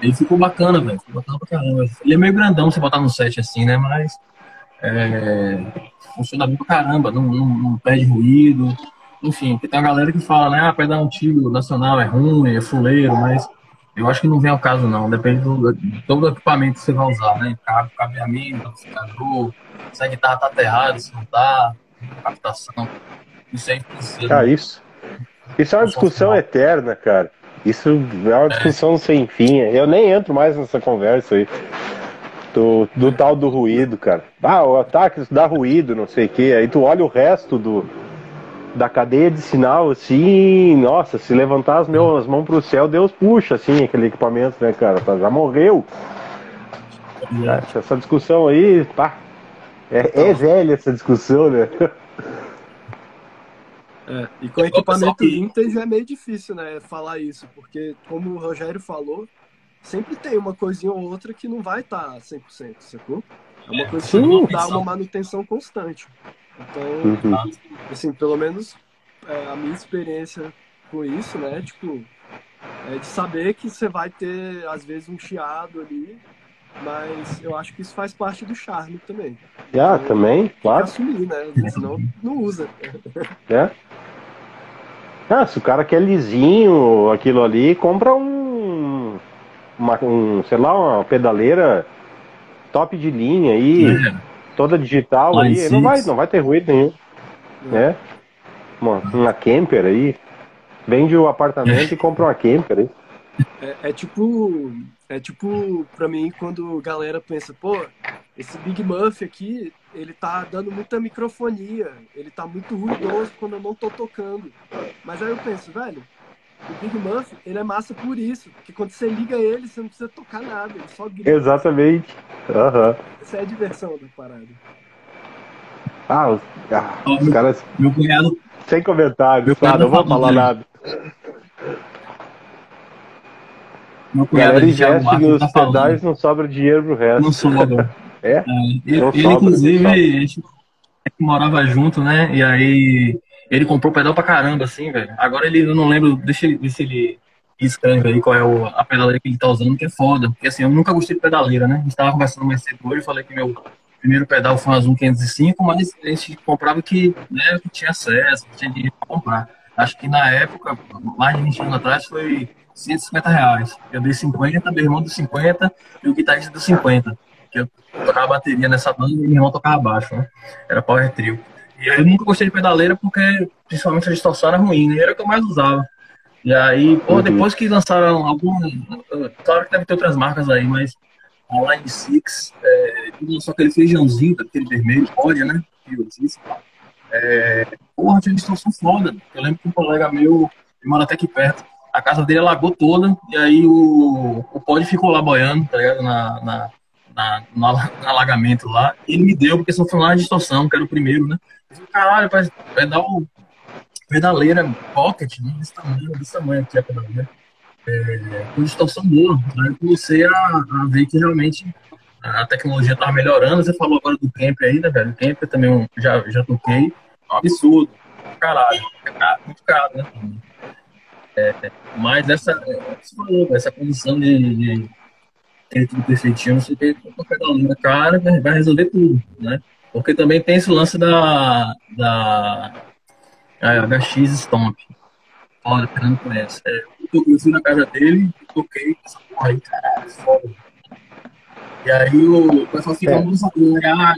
Ele ficou bacana, velho. Ficou bacana pra caramba. Ele é meio grandão você botar no set assim, né? Mas é, funciona bem pra caramba, não, não, não perde ruído. Enfim, tem uma galera que fala, né? Ah, pedal antigo nacional é ruim, é fuleiro, mas eu acho que não vem ao caso, não. Depende do, de todo o equipamento que você vai usar, né? Cabo, cabeamento, amplificador, se a guitarra tá aterrada, se não tá, captação. Isso aí precisa. Ah, isso. Isso é uma discussão eterna, cara. Isso é uma discussão é. sem fim. Eu nem entro mais nessa conversa aí. Do, do tal do ruído, cara. Ah, o ataque dá ruído, não sei o que. Aí tu olha o resto do, da cadeia de sinal, assim, nossa, se levantar as, meus, as mãos pro céu, Deus puxa, assim, aquele equipamento, né, cara? Tá, já morreu. Essa discussão aí, pá, é, é velha essa discussão, né? É, e com equipamento vintage é meio difícil, né, falar isso, porque como o Rogério falou, sempre tem uma coisinha ou outra que não vai estar tá 100%, sacou? É uma coisa que não dá uma manutenção constante. Então, uhum. assim, pelo menos é, a minha experiência com isso, né? Tipo, é de saber que você vai ter, às vezes, um chiado ali, mas eu acho que isso faz parte do charme também. Ah, então, também, claro. assumir, né? Senão não usa. É. Ah, se o cara quer lisinho aquilo ali, compra um, uma, um sei lá, uma pedaleira top de linha aí. É toda digital Line aí, não vai, não vai ter ruído nenhum. Né? Uma, uma camper aí. Vende o apartamento e compra uma camper aí. É, é, tipo. É tipo, pra mim, quando a galera pensa, pô, esse Big Muff aqui, ele tá dando muita microfonia, ele tá muito ruidoso quando eu não tô tocando. Mas aí eu penso, velho, o Big Muff, ele é massa por isso, porque quando você liga ele, você não precisa tocar nada, ele só grita. Exatamente. Uhum. Essa é a diversão da parada. Ah, os, ah, os meu, caras. Meu cunhado. Sem comentários, tá, não vou falar nada. Meu cunhado ele investe nos tá pedais, não sobra dinheiro pro resto. Não sobra. é? é? Ele, ele sobra, inclusive, a gente morava junto, né? E aí ele comprou pedal pra caramba, assim, velho. Agora ele, eu não lembro, deixa ele, ver se ele escreve aí qual é o, a pedaleira que ele tá usando, que é foda. Porque assim, eu nunca gostei de pedaleira, né? A gente tava conversando mais cedo hoje, falei que meu primeiro pedal foi uma Zoom 505, mas a gente comprava que, né, que tinha acesso, que tinha dinheiro pra comprar. Acho que na época, mais de 20 anos atrás, foi 150 reais. Eu dei 50, meu irmão deu 50 e o guitarrista deu 50. Que eu tocava bateria nessa banda e meu irmão tocava baixo, né? Era power trio. E eu nunca gostei de pedaleira porque, principalmente, a distorção era ruim, né? Era o que eu mais usava. E aí, pô, uhum. depois que lançaram algum. Claro que deve ter outras marcas aí, mas a Line 6 é, só aquele feijãozinho, daquele vermelho, pode, né? É, porra, tinha distorção foda. Eu lembro que um colega meu, que mora até aqui perto, a casa dele alagou toda, e aí o, o pod ficou lá boiando, tá ligado? Na, na, na, no, alagamento lá. Ele me deu, porque só foi lá de distorção, que era o primeiro, né? Eu falei, caralho, pedal, pedaleira pocket, né? Desse tamanho, desse tamanho aqui a pedaleira. É, com distorção boa. Aí eu comecei a, a ver que realmente a tecnologia estava melhorando. Você falou agora do Camp aí, né, velho? Camp eu também já, já toquei. É um absurdo. Caralho. É muito caro, né? É, mas essa, é, você falou, essa condição de, de ter tudo perfeitinho, você tem qualquer galera cara, vai resolver tudo, né? Porque também tem esse lance da, da HX Stomp. Olha, o Fernando conhece. É, eu fui na casa dele, toquei essa porra aí, caralho, foda. E aí o pessoal fica é. muito sabendo, ah,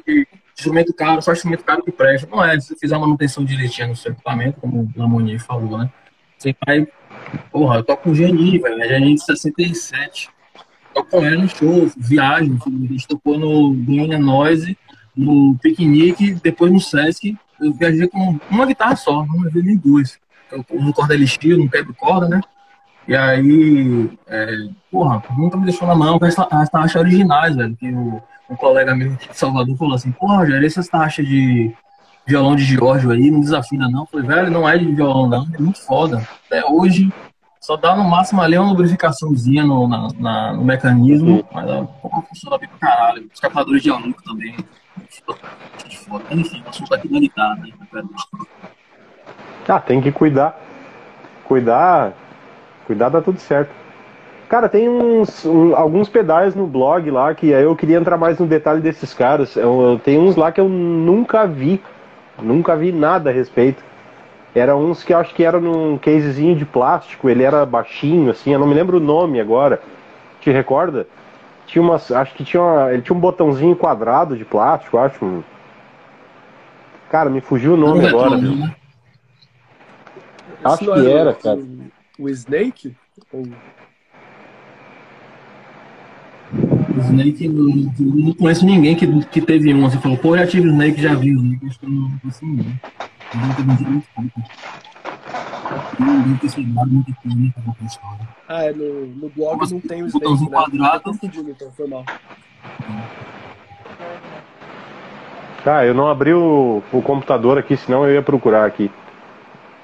instrumento caro, só instrumento caro que presta. Não é, se você fizer a manutenção direitinha no seu equipamento, como o Lamonier falou, né? Você vai. Porra, eu toco com o Geni, velho. É Geni de 67. Ela no show, viagem. A gente tocou no Goiânia Noise, no piquenique, depois no Sesc. Eu viajei com uma guitarra só, não levei nem duas. Eu uso corda elixir, não quebro corda, né? E aí, é, porra, nunca me deixou na mão com as taxas originais, velho. Que o, um colega meu de Salvador falou assim, porra, Rogério, essas taxas de violão de Giorgio aí, não desafina não. Eu falei, velho, não é de violão não, é muito foda. Até hoje, só dá no máximo ali uma lubrificaçãozinha no, na, na, no mecanismo, mas a porra funciona bem pra caralho. Os captadores de aluno também. Enfim, o assunto aqui guitarra, né? Ah, tem que cuidar. Cuidar Cuidar dá tudo certo. Cara, tem uns, um, alguns pedais no blog lá que eu queria entrar mais no detalhe desses caras. Eu, tem uns lá que eu nunca vi. Nunca vi nada a respeito. Era uns que eu acho que era num casezinho de plástico, ele era baixinho, assim, eu não me lembro o nome agora. Te recorda? Tinha umas. Acho que tinha uma, ele tinha um botãozinho quadrado de plástico, acho. Cara, me fugiu o nome agora. Né? Acho que era, cara o Snake? Ou... O Snake, eu não conheço ninguém que, que teve um. Você falou, pô, já tive o Snake, já vi Snake. Acho que eu não conheço ninguém. Ah, é, no, no blog Mas, não tem o Snake, né? quadrado. Confundindo, então, foi mal. Ah, eu não abri o, o computador aqui, senão eu ia procurar aqui.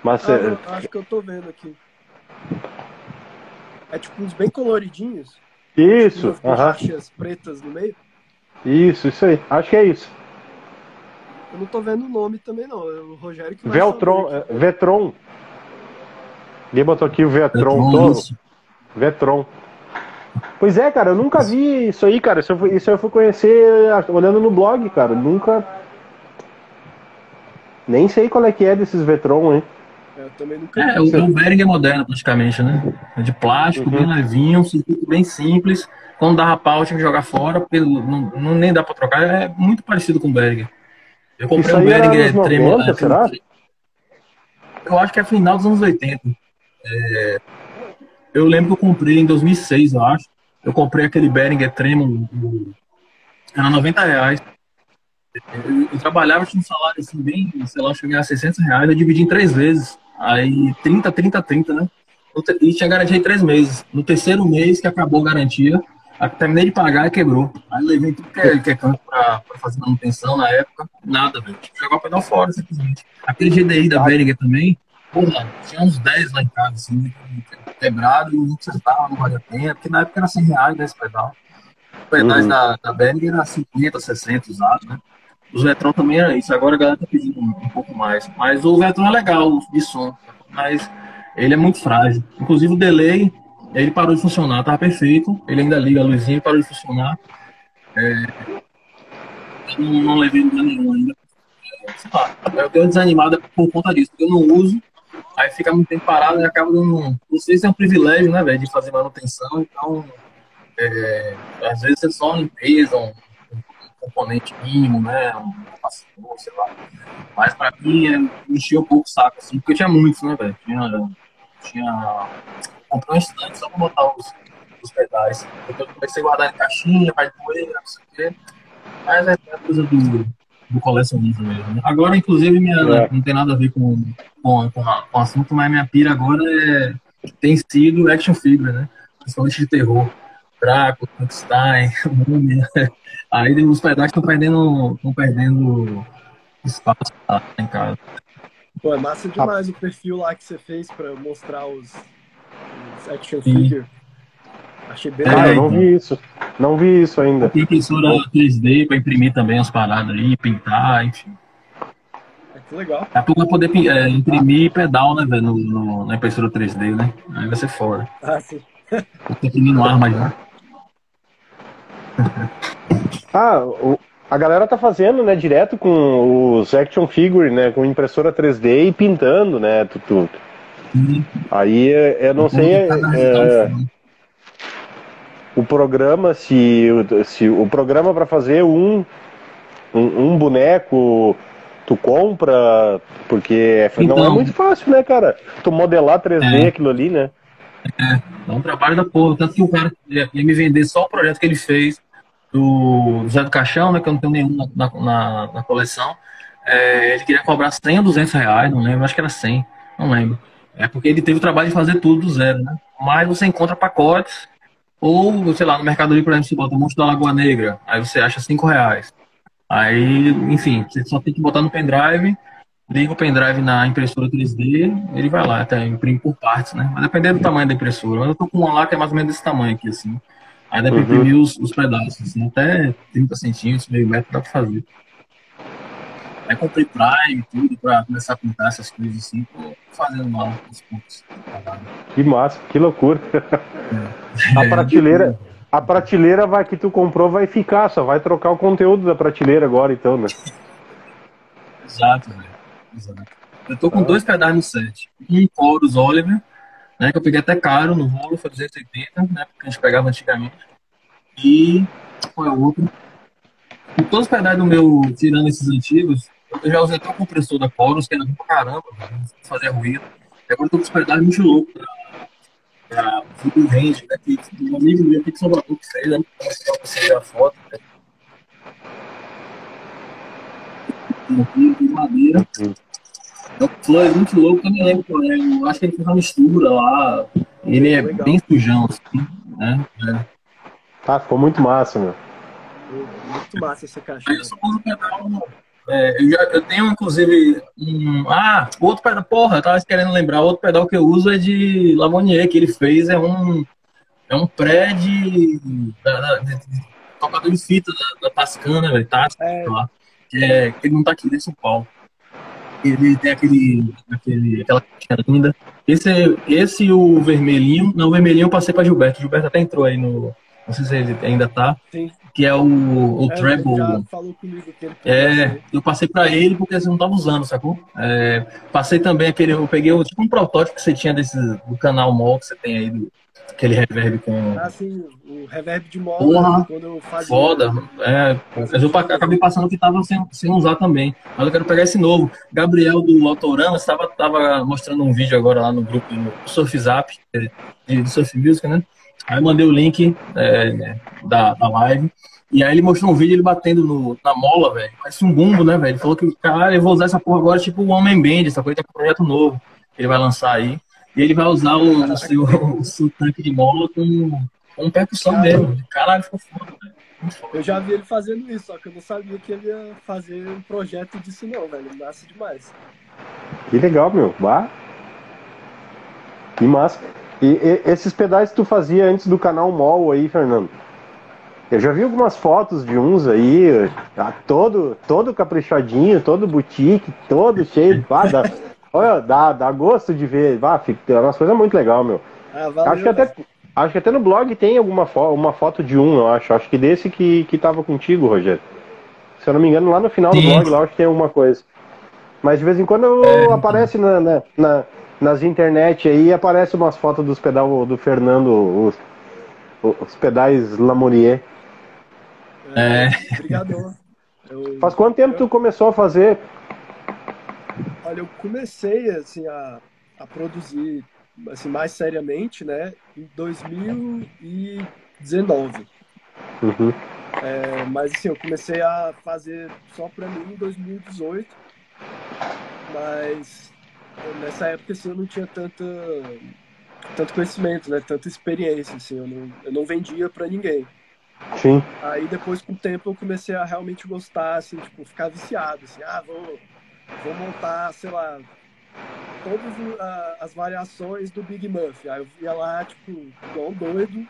Mas ah, é... eu, acho que eu tô vendo aqui. É tipo uns bem coloridinhos. Isso. Tipo, borrachas pretas no meio. Isso, isso aí. Acho que é isso. Eu não tô vendo o nome também, não. É o Rogério que vai Veltron, é, Vetron. Ninguém botou aqui o Vetron. Vetron, Vetron. Pois é, cara, eu nunca vi isso aí, cara. Isso eu, fui, isso eu fui conhecer olhando no blog, cara. Nunca. Nem sei qual é que é desses Vetron, hein? Eu também nunca é, o, o Bering é moderno praticamente, né? É de plástico, uhum. bem levinho, um circuito bem simples. Quando dava pau, tinha que jogar fora, porque não, não nem dá pra trocar. É muito parecido com o Bering. Eu comprei um Bering 90, tremo, é, será? Eu acho que é final dos anos 80. É, eu lembro que eu comprei em 2006, eu acho. Eu comprei aquele Behringer Tremo, era 90 reais. Eu, eu trabalhava, tinha um salário assim, bem, sei lá, cheguei a 600 reais, eu dividi em três vezes. Aí 30, 30, 30, né? E tinha garantia em três meses. No terceiro mês que acabou a garantia, terminei de pagar e quebrou. Aí levei tudo que é, que é canto pra, pra, fazer manutenção na época. Nada, velho. Tipo, jogar o pedal fora, simplesmente. Aquele GDI da Behringer também, porra, tinha uns 10 lá em casa, assim, quebrado, e não consertava, não valia a pena, porque na época era 100 reais né, esse pedal. Os pedais uhum. da, da Behringer era 50, 60 usados, né? Os Vetron também era isso. Agora a galera tá pedindo um, um pouco mais. Mas o Vetron é legal de som, mas ele é muito frágil. Inclusive o delay, ele parou de funcionar, tava perfeito. Ele ainda liga a luzinha e parou de funcionar. É, não, não levei nenhum ainda. É, sei lá, eu uma desanimada por conta disso, porque eu não uso. Aí fica muito tempo parado e acaba dando. Vocês têm um privilégio, né, velho, de fazer manutenção, então. É, às vezes é só limpeza, um, componente mínimo, né? Um capacitor, sei lá. Mas pra mim, é, um pouco o saco, assim, porque tinha muitos, né, velho? Tinha, tinha. Comprei um estante só pra botar os, os pedais. Depois eu comecei a guardar em caixinha, para poeira, não sei o quê. Mas é coisa do, do colecionismo mesmo. Né? Agora, inclusive, minha, é. não tem nada a ver com, com, com, com o assunto, mas minha pira agora é, tem sido action figure, né? Principalmente de terror. Draco, Frankenstein, Múmia. Aí os pedaços estão perdendo, estão perdendo espaço lá em casa. Pô, é massa demais ah. o perfil lá que você fez pra mostrar os, action figure. Achei bem Ah, eu não vi isso. Não vi isso ainda. Tem impressora 3D pra imprimir também as paradas aí, pintar, enfim. É que legal. Daqui a pouco vai poder é, imprimir pedal, né, velho, no, no, na impressora 3D, né? Aí vai ser fora. Ah, sim. Tô imprimindo arma já. ah, o, a galera tá fazendo, né, direto com os action figure, né, com impressora 3D e pintando, né, tudo. Aí eu não sei é, é, o programa se, se o programa para fazer um, um, um boneco tu compra porque então, não é então. muito fácil, né, cara? Tu modelar 3D é, aquilo ali, né? É, é um trabalho da porra. Tanto que o cara ia, ia me vender só o projeto que ele fez do Zé do Caixão, né, que eu não tenho nenhum na, na, na coleção. É, ele queria cobrar 100 ou 200 reais, não lembro, acho que era 100, não lembro. É porque ele teve o trabalho de fazer tudo do zero, né? Mas você encontra pacotes, ou, sei lá, no Mercado Livre, por exemplo, você bota um monte da Lagoa Negra, aí você acha 5 reais. Aí, enfim, você só tem que botar no pendrive, liga o pendrive na impressora 3D, ele vai lá, até imprime por partes, né? Mas dependendo do tamanho da impressora. Mas eu tô com uma lá que é mais ou menos desse tamanho aqui, assim. Aí dá pra imprimir uhum. os, os, pedaços, assim, até 30 centímetros, meio metro dá pra fazer. Aí comprei Prime, tudo, pra começar a pintar essas coisas assim, tô fazendo mal aos poucos. Que massa, que loucura. É. A prateleira, a prateleira vai, que tu comprou vai ficar, só vai trocar o conteúdo da prateleira agora então, né? Exato, velho. Exato. Eu tô com ah. dois pedaços no set. Um Chorus Oliver, né? Que eu peguei até caro no rolo, foi 280, né? Porque a gente pegava antigamente. E qual é o outro? E todos os pedais do meu, tirando esses antigos, eu já usei até o compressor da Chorus, que era pra caramba, fazia ruído. E agora eu tô com os pedais muito loucos pra, pra range, né? Que um amigo meu aqui de Salvador que fez, né? Pra você ver a foto, né? De madeira. Uhum. É um muito louco, eu me lembro qual é. Eu acho que ele fez uma mistura lá. Ele é Legal. bem sujão, assim, né? É. Tá, ficou muito massa, meu. Muito massa essa caixa. Eu só uso pedal. É, eu, já, eu tenho, inclusive, um. Ah, outro pedal. Porra, eu tava querendo lembrar. Outro pedal que eu uso é de Lavonier, que ele fez. É um. É um pré de. Da, da, de, de, tocador de fita da, da Tascana, velho. Tasca, é. Que, é, que ele não tá aqui em São Paulo ele tem aquele, aquele aquela linda. Esse, esse e o vermelhinho, não, o vermelhinho eu passei para Gilberto. Gilberto até entrou aí no, não sei se ele ainda tá. Sim. Que é o, o é, Treble. falou comigo que ele É, eu passei para ele porque você não tava usando, sacou? É, passei também aquele, eu peguei tipo um protótipo que você tinha desse, do canal MOL que você tem aí do, aquele reverb com. Ah, sim, o reverb de mola Porra, quando eu fazia. Foda. É, mas eu acabei passando que tava sem, sem usar também. Mas eu quero pegar esse novo. Gabriel do Autorama estava tava mostrando um vídeo agora lá no grupo do Surf Zap, de, de Surf Music, né? Aí eu mandei o link é, da, da live. E aí ele mostrou um vídeo ele batendo no, na mola, velho. Parece um bumbo, né, velho? Ele falou que, cara, eu vou usar essa porra agora, tipo o Homem Band, essa coisa tá com um projeto novo. Que ele vai lançar aí. E ele vai usar o, o, seu, o seu tanque de mola com, com percussão mesmo. Caralho, ficou foda, velho. Eu já vi ele fazendo isso, só que eu não sabia que ele ia fazer um projeto disso não, velho. Massa demais. Que legal, meu. Bah. Que massa. E, e, esses pedais que tu fazia antes do canal MOL aí, Fernando? Eu já vi algumas fotos de uns aí, tá todo, todo caprichadinho, todo boutique, todo cheio. Ah, dá, olha, dá, dá gosto de ver. Ah, fica, é uma coisa muito legal, meu. Ah, valeu, acho, que até, acho que até no blog tem alguma fo uma foto de um, eu acho. Acho que desse que, que tava contigo, Rogério. Se eu não me engano, lá no final Sim. do blog, lá acho que tem alguma coisa. Mas de vez em quando é, aparece na, na, na, nas internet aí, aparece umas fotos dos pedal do Fernando, os, os pedais Lamourier. É. Obrigadão. Eu, Faz quanto tempo eu, tu começou a fazer? Olha, eu comecei assim a, a produzir assim mais seriamente, né, em 2019. Uhum. É, mas assim, eu comecei a fazer só para mim em 2018, mas nessa época assim, eu não tinha tanta, tanto conhecimento, né? Tanta experiência, assim, eu não, eu não vendia para ninguém. Sim. Aí depois, com o tempo, eu comecei a realmente gostar, assim, tipo, ficar viciado, assim, ah, vou, vou montar, sei lá, todas as variações do Big Muff. Aí eu ia lá, tipo, igual um doido,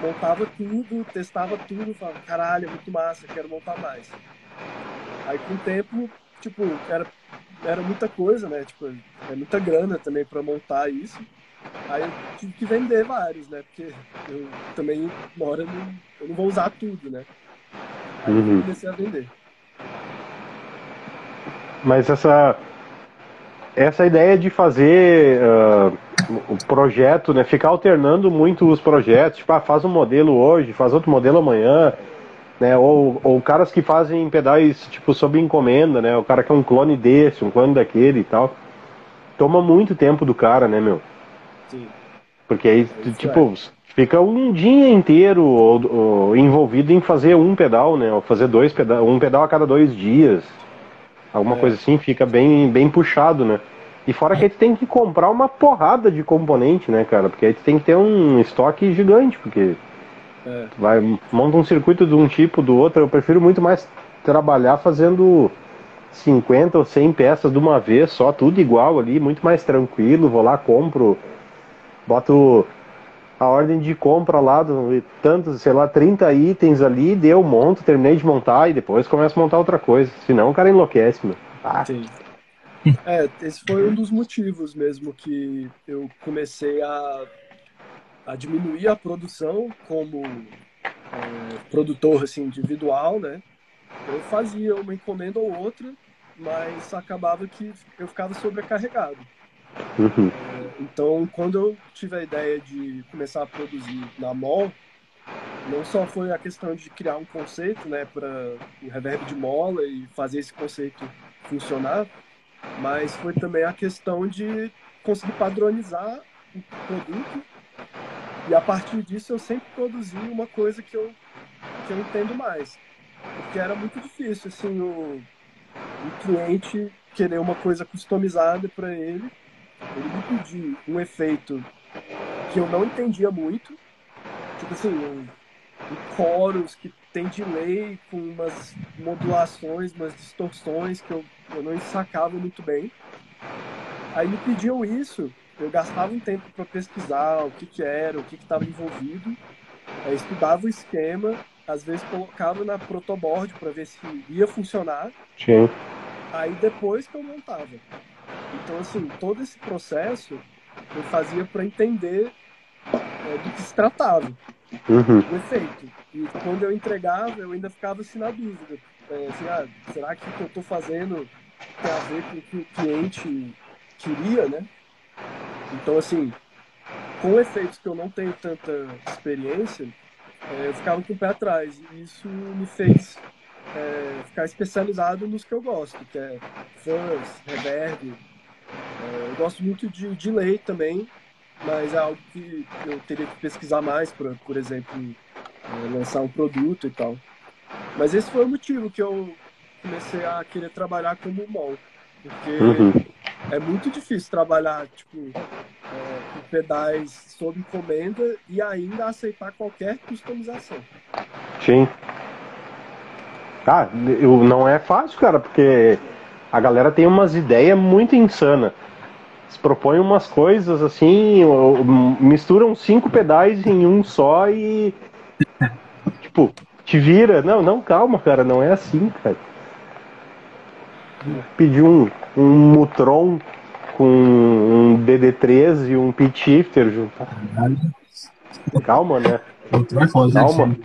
montava tudo, testava tudo, falava, caralho, é muito massa, quero montar mais. Aí com o tempo, tipo, era, era muita coisa, né? Tipo, é muita grana também para montar isso. Aí eu tive que vender vários, né? Porque eu também, uma hora, eu não, eu não vou usar tudo, né? Aí uhum. eu comecei a vender. Mas essa, essa ideia de fazer uh, o projeto, né, ficar alternando muito os projetos, tipo, ah, faz um modelo hoje, faz outro modelo amanhã, né, ou, ou caras que fazem pedais, tipo, sob encomenda, né, o cara que é um clone desse, um clone daquele e tal, toma muito tempo do cara, né, meu? Sim. Porque aí, é tipo, é. fica um dia inteiro ou, ou, envolvido em fazer um pedal, né, ou fazer dois pedal, um pedal a cada dois dias, alguma é. coisa assim, fica bem, bem puxado, né? E fora que a gente tem que comprar uma porrada de componente, né, cara? Porque a gente tem que ter um estoque gigante, porque é. vai monta um circuito de um tipo, do outro. Eu prefiro muito mais trabalhar fazendo 50 ou 100 peças de uma vez, só tudo igual ali, muito mais tranquilo. Vou lá, compro, boto a ordem de compra lá, do, tantos, sei lá, 30 itens ali, deu, monto, terminei de montar e depois começo a montar outra coisa. Senão o cara enlouquece, meu. Ah. Sim. É, esse foi um dos motivos mesmo que eu comecei a, a diminuir a produção como é, produtor assim, individual, né? Eu fazia uma encomenda ou outra, mas acabava que eu ficava sobrecarregado. Uhum. É, então, quando eu tive a ideia de começar a produzir na mol, não só foi a questão de criar um conceito, né, para o reverb de mola e fazer esse conceito funcionar, mas foi também a questão de conseguir padronizar o produto e a partir disso eu sempre produzi uma coisa que eu, que eu entendo mais. Porque era muito difícil, assim, o, o cliente querer uma coisa customizada para ele ele me pediu um efeito que eu não entendia muito, tipo assim, um, um chorus que tem delay com umas modulações, umas distorções que eu, eu não sacava muito bem. Aí me pediam isso, eu gastava um tempo para pesquisar o que, que era, o que estava envolvido, aí estudava o esquema, às vezes colocava na protoboard para ver se ia funcionar. Sim. Aí depois que eu montava. Então, assim, todo esse processo eu fazia para entender é, do que se tratava, uhum. o efeito. E quando eu entregava, eu ainda ficava assim na dúvida. É, assim, ah, será que o que eu estou fazendo tem a ver com o que o cliente queria, né? Então, assim, com efeitos que eu não tenho tanta experiência, é, eu ficava com o pé atrás. E isso me fez é, ficar especializado nos que eu gosto, que é fãs, reverb, é, eu gosto muito de delay também, mas é algo que eu teria que pesquisar mais para, por exemplo, é, lançar um produto e tal. Mas esse foi o motivo que eu comecei a querer trabalhar como mol, porque uhum. É muito difícil trabalhar tipo é, com pedais sob encomenda e ainda aceitar qualquer customização. Sim. Ah, eu, não é fácil, cara, porque a galera tem umas ideias muito insanas. Eles propõem umas coisas assim, misturam cinco pedais em um só e. tipo, te vira. Não, não, calma, cara, não é assim, cara. Pedir um, um Mutron com um DD3 e um pitch shifter juntar. Calma, né? Calma.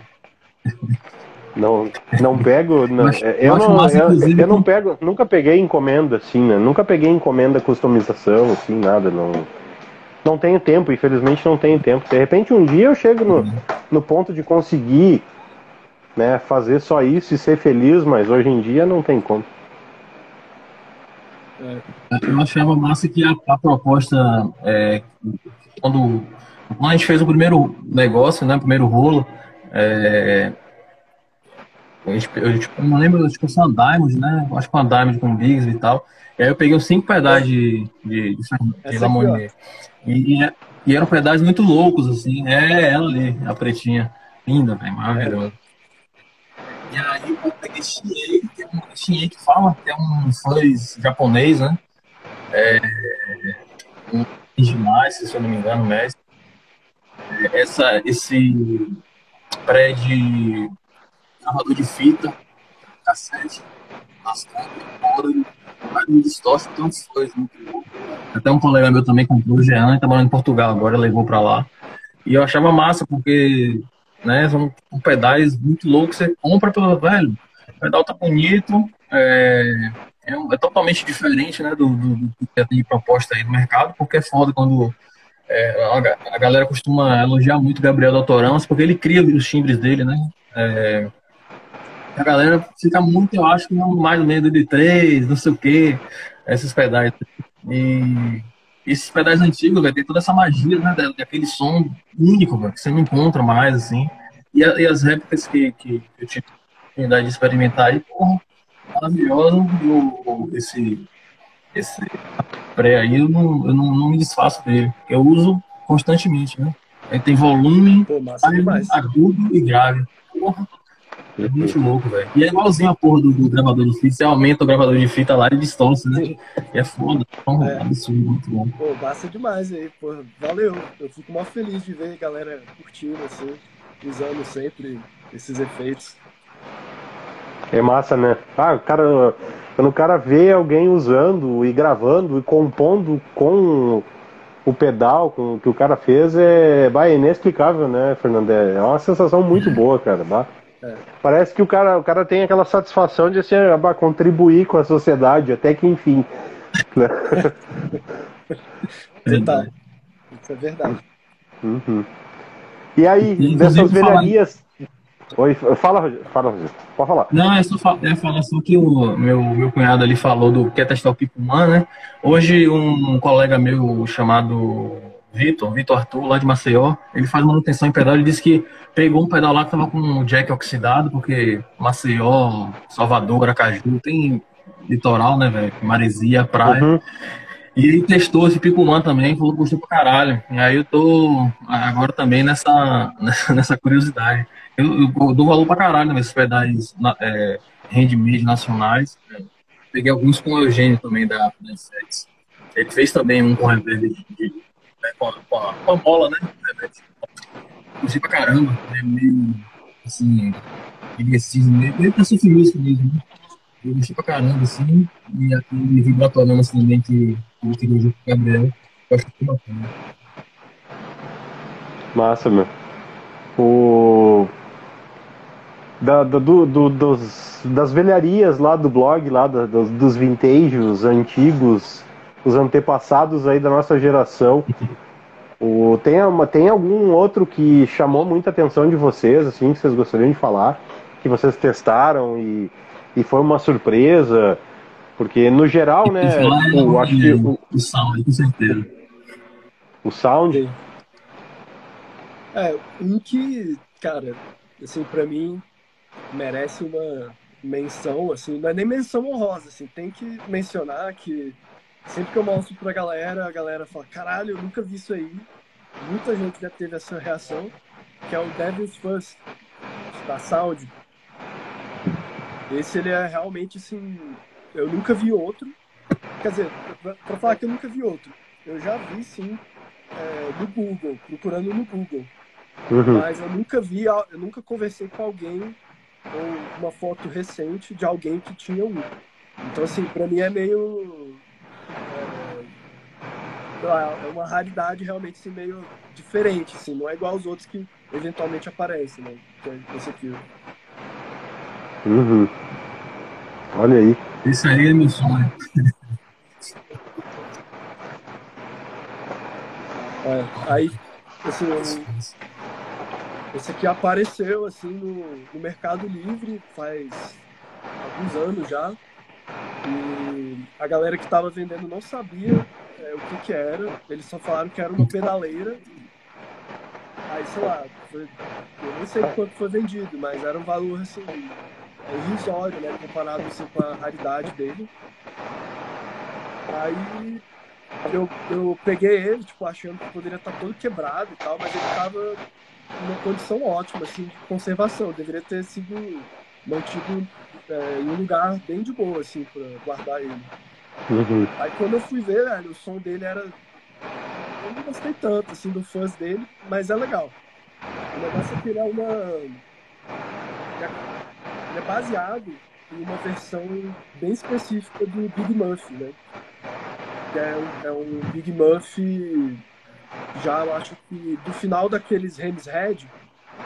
Não, não pego. Não, Mas, eu, não, eu, eu, não pego, nunca peguei encomenda assim, né? Nunca peguei encomenda customização, assim, nada. Não, não tenho tempo, infelizmente não tenho tempo. De repente um dia eu chego no, no ponto de conseguir né, fazer só isso e ser feliz, mas hoje em dia não tem como. É, eu achava massa que a, a proposta, é, quando, quando a gente fez o primeiro negócio, né, o primeiro rolo, é, Eu, eu, tipo, não lembro, tipo, uma Diamond, né? Acho que uma Diamond com Biggs e tal. E aí eu peguei uns 5 pedais de, de, de, de Lamonier. E, e, e, eram pedais muito loucos, assim. É, ela ali, a pretinha. Linda, velho, maravilhosa. É. E aí eu peguei Shinei, que fala, que é um fãs japonês, né? É, um demais, se eu não me engano, mestre. É, essa, esse pré de gravador de fita, cassete, as câmeras, não distorce tantas coisas. Muito Até um colega meu também comprou, o Jean, tá morando em Portugal agora, levou para lá. E eu achava massa, porque né, são pedais muito loucos, você compra pelo velho, pedal tá bonito, é, é, é totalmente diferente né, do, do, do, que tem de proposta aí no mercado, porque é foda quando é, a, a, galera costuma elogiar muito o Gabriel Doutorão, porque ele cria os timbres dele, né? É, a galera fica muito, eu acho, mais no meio de três, não sei o quê, esses pedais. E esses pedais antigos, vai ter toda essa magia, né, daquele som único, véio, que você não encontra mais, assim. E, e as réplicas que, que eu tive oportunidade de experimentar aí, porra, maravilhoso. E o, esse, esse pré aí, eu, não, eu não, não me desfaço dele. Eu uso constantemente, né? Ele tem volume, Pô, agudo e grave. Porra, é muito louco, velho. E é igualzinho a porra do, do, gravador de fita. Você aumenta o gravador de fita lá e distorce, né? E é foda. É, é absurdo, muito bom. Pô, massa demais aí, pô. Valeu. Eu fico mó feliz de ver a galera curtindo, assim, usando sempre esses efeitos. É massa, né? Ah, o cara. Quando o cara vê alguém usando e gravando e compondo com o pedal com, que o cara fez, é, bah, é inexplicável, né, Fernandé? É uma sensação muito boa, cara. Bah. É. Parece que o cara, o cara tem aquela satisfação de assim, contribuir com a sociedade, até que enfim. Verdade. Isso é verdade. Uhum. E aí, e, dessas velharias. Oi, fala, fala, pode falar. Não, é só é falar só que o meu, meu cunhado ali falou do quer testar o Pico Man, né? Hoje um colega meu chamado Vitor, Vitor Arthur, lá de Maceió, ele faz manutenção em pedal, ele disse que pegou um pedal lá que tava com o jack oxidado, porque Maceió, Salvador, Aracaju, tem litoral, né, velho? Maresia, praia. Uhum. E ele testou esse Picumã também, falou que gostou pra caralho. E aí eu tô agora também nessa, nessa curiosidade. Eu, eu dou valor pra caralho nesses pedais é, handmade nacionais. Peguei alguns com o Eugênio também da, da Ele fez também um com reverb de, de né, com, a, com, a, bola, né? Gostei pra caramba, é meio assim, agressivo, meio, meio pra sofrer mesmo, né? Eu gostei pra caramba, assim, e aquele vibratorama assim, também que eu tirei junto com o Gabriel, eu acho que bacana. Massa, meu. O. Da, da do, do, dos, das velharias lá do blog, lá da, dos, dos vintages antigos, os antepassados aí da nossa geração. O, tem, uma, tem algum outro que chamou muita atenção de vocês, assim, que vocês gostariam de falar, que vocês testaram e, e foi uma surpresa? Porque no geral, né, o, acho que o, o sound, com certeza. O sound? É, um que, cara, assim, pra mim merece uma menção, assim, não é nem menção honrosa, assim, tem que mencionar que Sempre que eu mostro pra galera, a galera fala, caralho, eu nunca vi isso aí. Muita gente já teve essa reação, que é o Devil's First, da Saudi. Esse ele é realmente assim, eu nunca vi outro. Quer dizer, pra falar que eu nunca vi outro, eu já vi sim é, no Google, procurando no Google. Uhum. Mas eu nunca vi, eu nunca conversei com alguém ou uma foto recente de alguém que tinha um. Então assim, pra mim é meio é, é uma raridade realmente assim, meio diferente, assim, não é igual aos outros que eventualmente aparecem, né? Que é esse aqui. Uhum. Olha aí. Isso aí é meu sonho. É, aí, assim, esse aqui apareceu assim no, no Mercado Livre faz alguns anos já. E a galera que estava vendendo não sabia é, o que, que era. Eles só falaram que era uma pedaleira. Aí, sei lá, foi, eu nem sei quanto foi vendido, mas era um valor assim, irrisório, né? Comparado assim, com a raridade dele. Aí eu, eu peguei ele, tipo, achando que poderia estar todo quebrado e tal, mas ele estava uma condição ótima, assim, de conservação. Deveria ter sido mantido é, em um lugar bem de boa, assim, para guardar ele. Uhum. Aí quando eu fui ver, velho, o som dele era. Eu não gostei tanto, assim, do fãs dele, mas é legal. O negócio é que ele é uma. Ele é baseado em uma versão bem específica do Big Muff, né? Que é um, é um Big Muff já eu acho que do final daqueles Hems Head,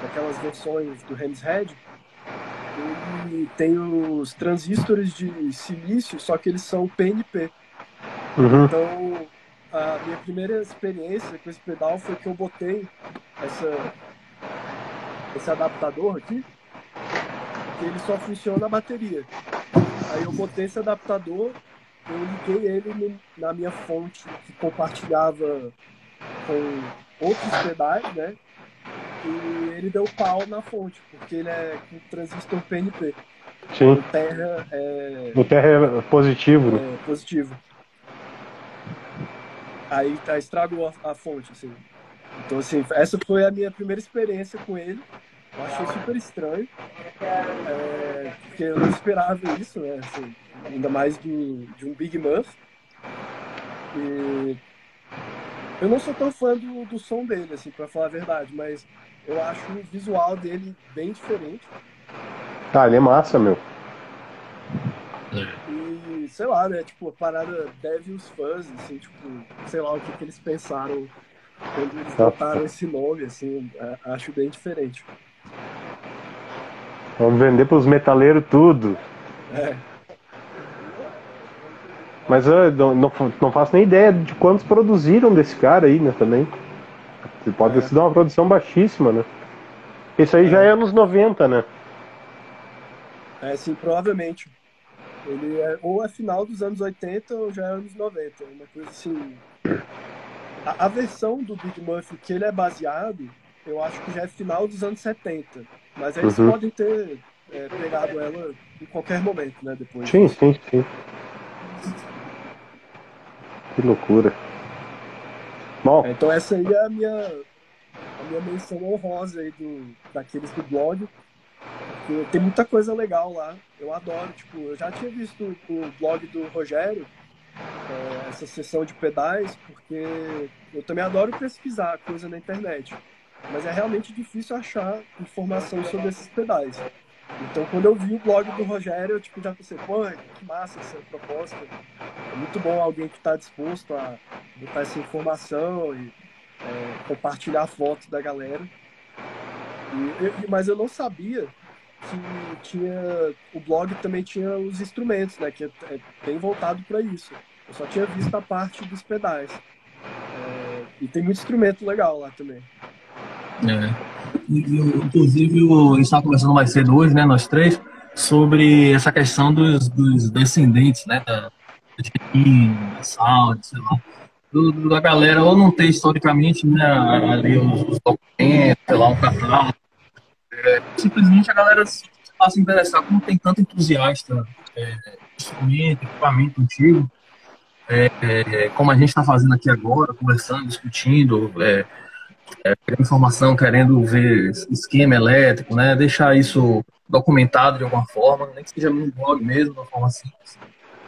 daquelas versões do Hems Head, ele tem os transistores de silício, só que eles são PNP. Uhum. Então, a minha primeira experiência com esse pedal foi que eu botei essa, esse adaptador aqui, que ele só funciona na bateria. Aí eu botei esse adaptador, eu liguei ele na minha fonte que compartilhava com outros pedais, né? E ele deu pau na fonte, porque ele é com transistor PNP. Sim. O terra é. O terra é positivo, né? É positivo. Aí tá, estragou a, a, fonte, assim. Então, assim, essa foi a minha primeira experiência com ele. Eu achei super estranho. É, porque eu não esperava isso, né? Assim, ainda mais de, de um Big Muff. E eu não sou tão fã do, do som dele, assim, pra falar a verdade, mas eu acho o visual dele bem diferente. Ah, ele é massa, meu. E, sei lá, né, tipo, a parada deve os fãs, assim, tipo, sei lá o que, que eles pensaram quando eles tá. botaram esse nome, assim, acho bem diferente. Vamos vender pros metaleiros tudo. É. Mas eu não, não, não, faço nem ideia de quantos produziram desse cara aí, né, também. Pode é. ser uma produção baixíssima, né? Isso aí é. já é anos 90, né? É, sim, provavelmente. Ele é ou é final dos anos 80 ou já é anos 90. Uma coisa assim. A, a versão do Big Muff que ele é baseado, eu acho que já é final dos anos 70. Mas eles uhum. podem ter é, pegado ela em qualquer momento, né? Depois. Sim, sim, sim. Que loucura. Bom. É, então essa aí é a minha, a minha menção honrosa aí do, daqueles do blog. Tem muita coisa legal lá. Eu adoro, tipo, eu já tinha visto o blog do Rogério, é, essa sessão de pedais, porque eu também adoro pesquisar coisa na internet. Mas é realmente difícil achar informação sobre esses pedais. Então, quando eu vi o blog do Rogério, eu tipo, já pensei, pô, que massa essa proposta. É muito bom alguém que está disposto a botar essa informação e é, compartilhar fotos da galera. E, mas eu não sabia que tinha o blog também tinha os instrumentos, né? Que é, é bem voltado para isso. Eu só tinha visto a parte dos pedais. É, e tem muito instrumento legal lá também. É. Inclusive, a gente estava conversando mais cedo hoje, né, nós três, sobre essa questão dos, dos descendentes, né, da, da Saúde, sei lá, do, da galera, ou não tem historicamente, né, ali os, os documentos, sei lá, um catálogo. É, simplesmente a galera se a interessar, como tem tanto entusiasta, é, instrumento, equipamento antigo, é, é, como a gente está fazendo aqui agora, conversando, discutindo, é, é, informação, querendo ver esquema elétrico, né? Deixar isso documentado de alguma forma, nem que seja no blog mesmo, de uma forma simples.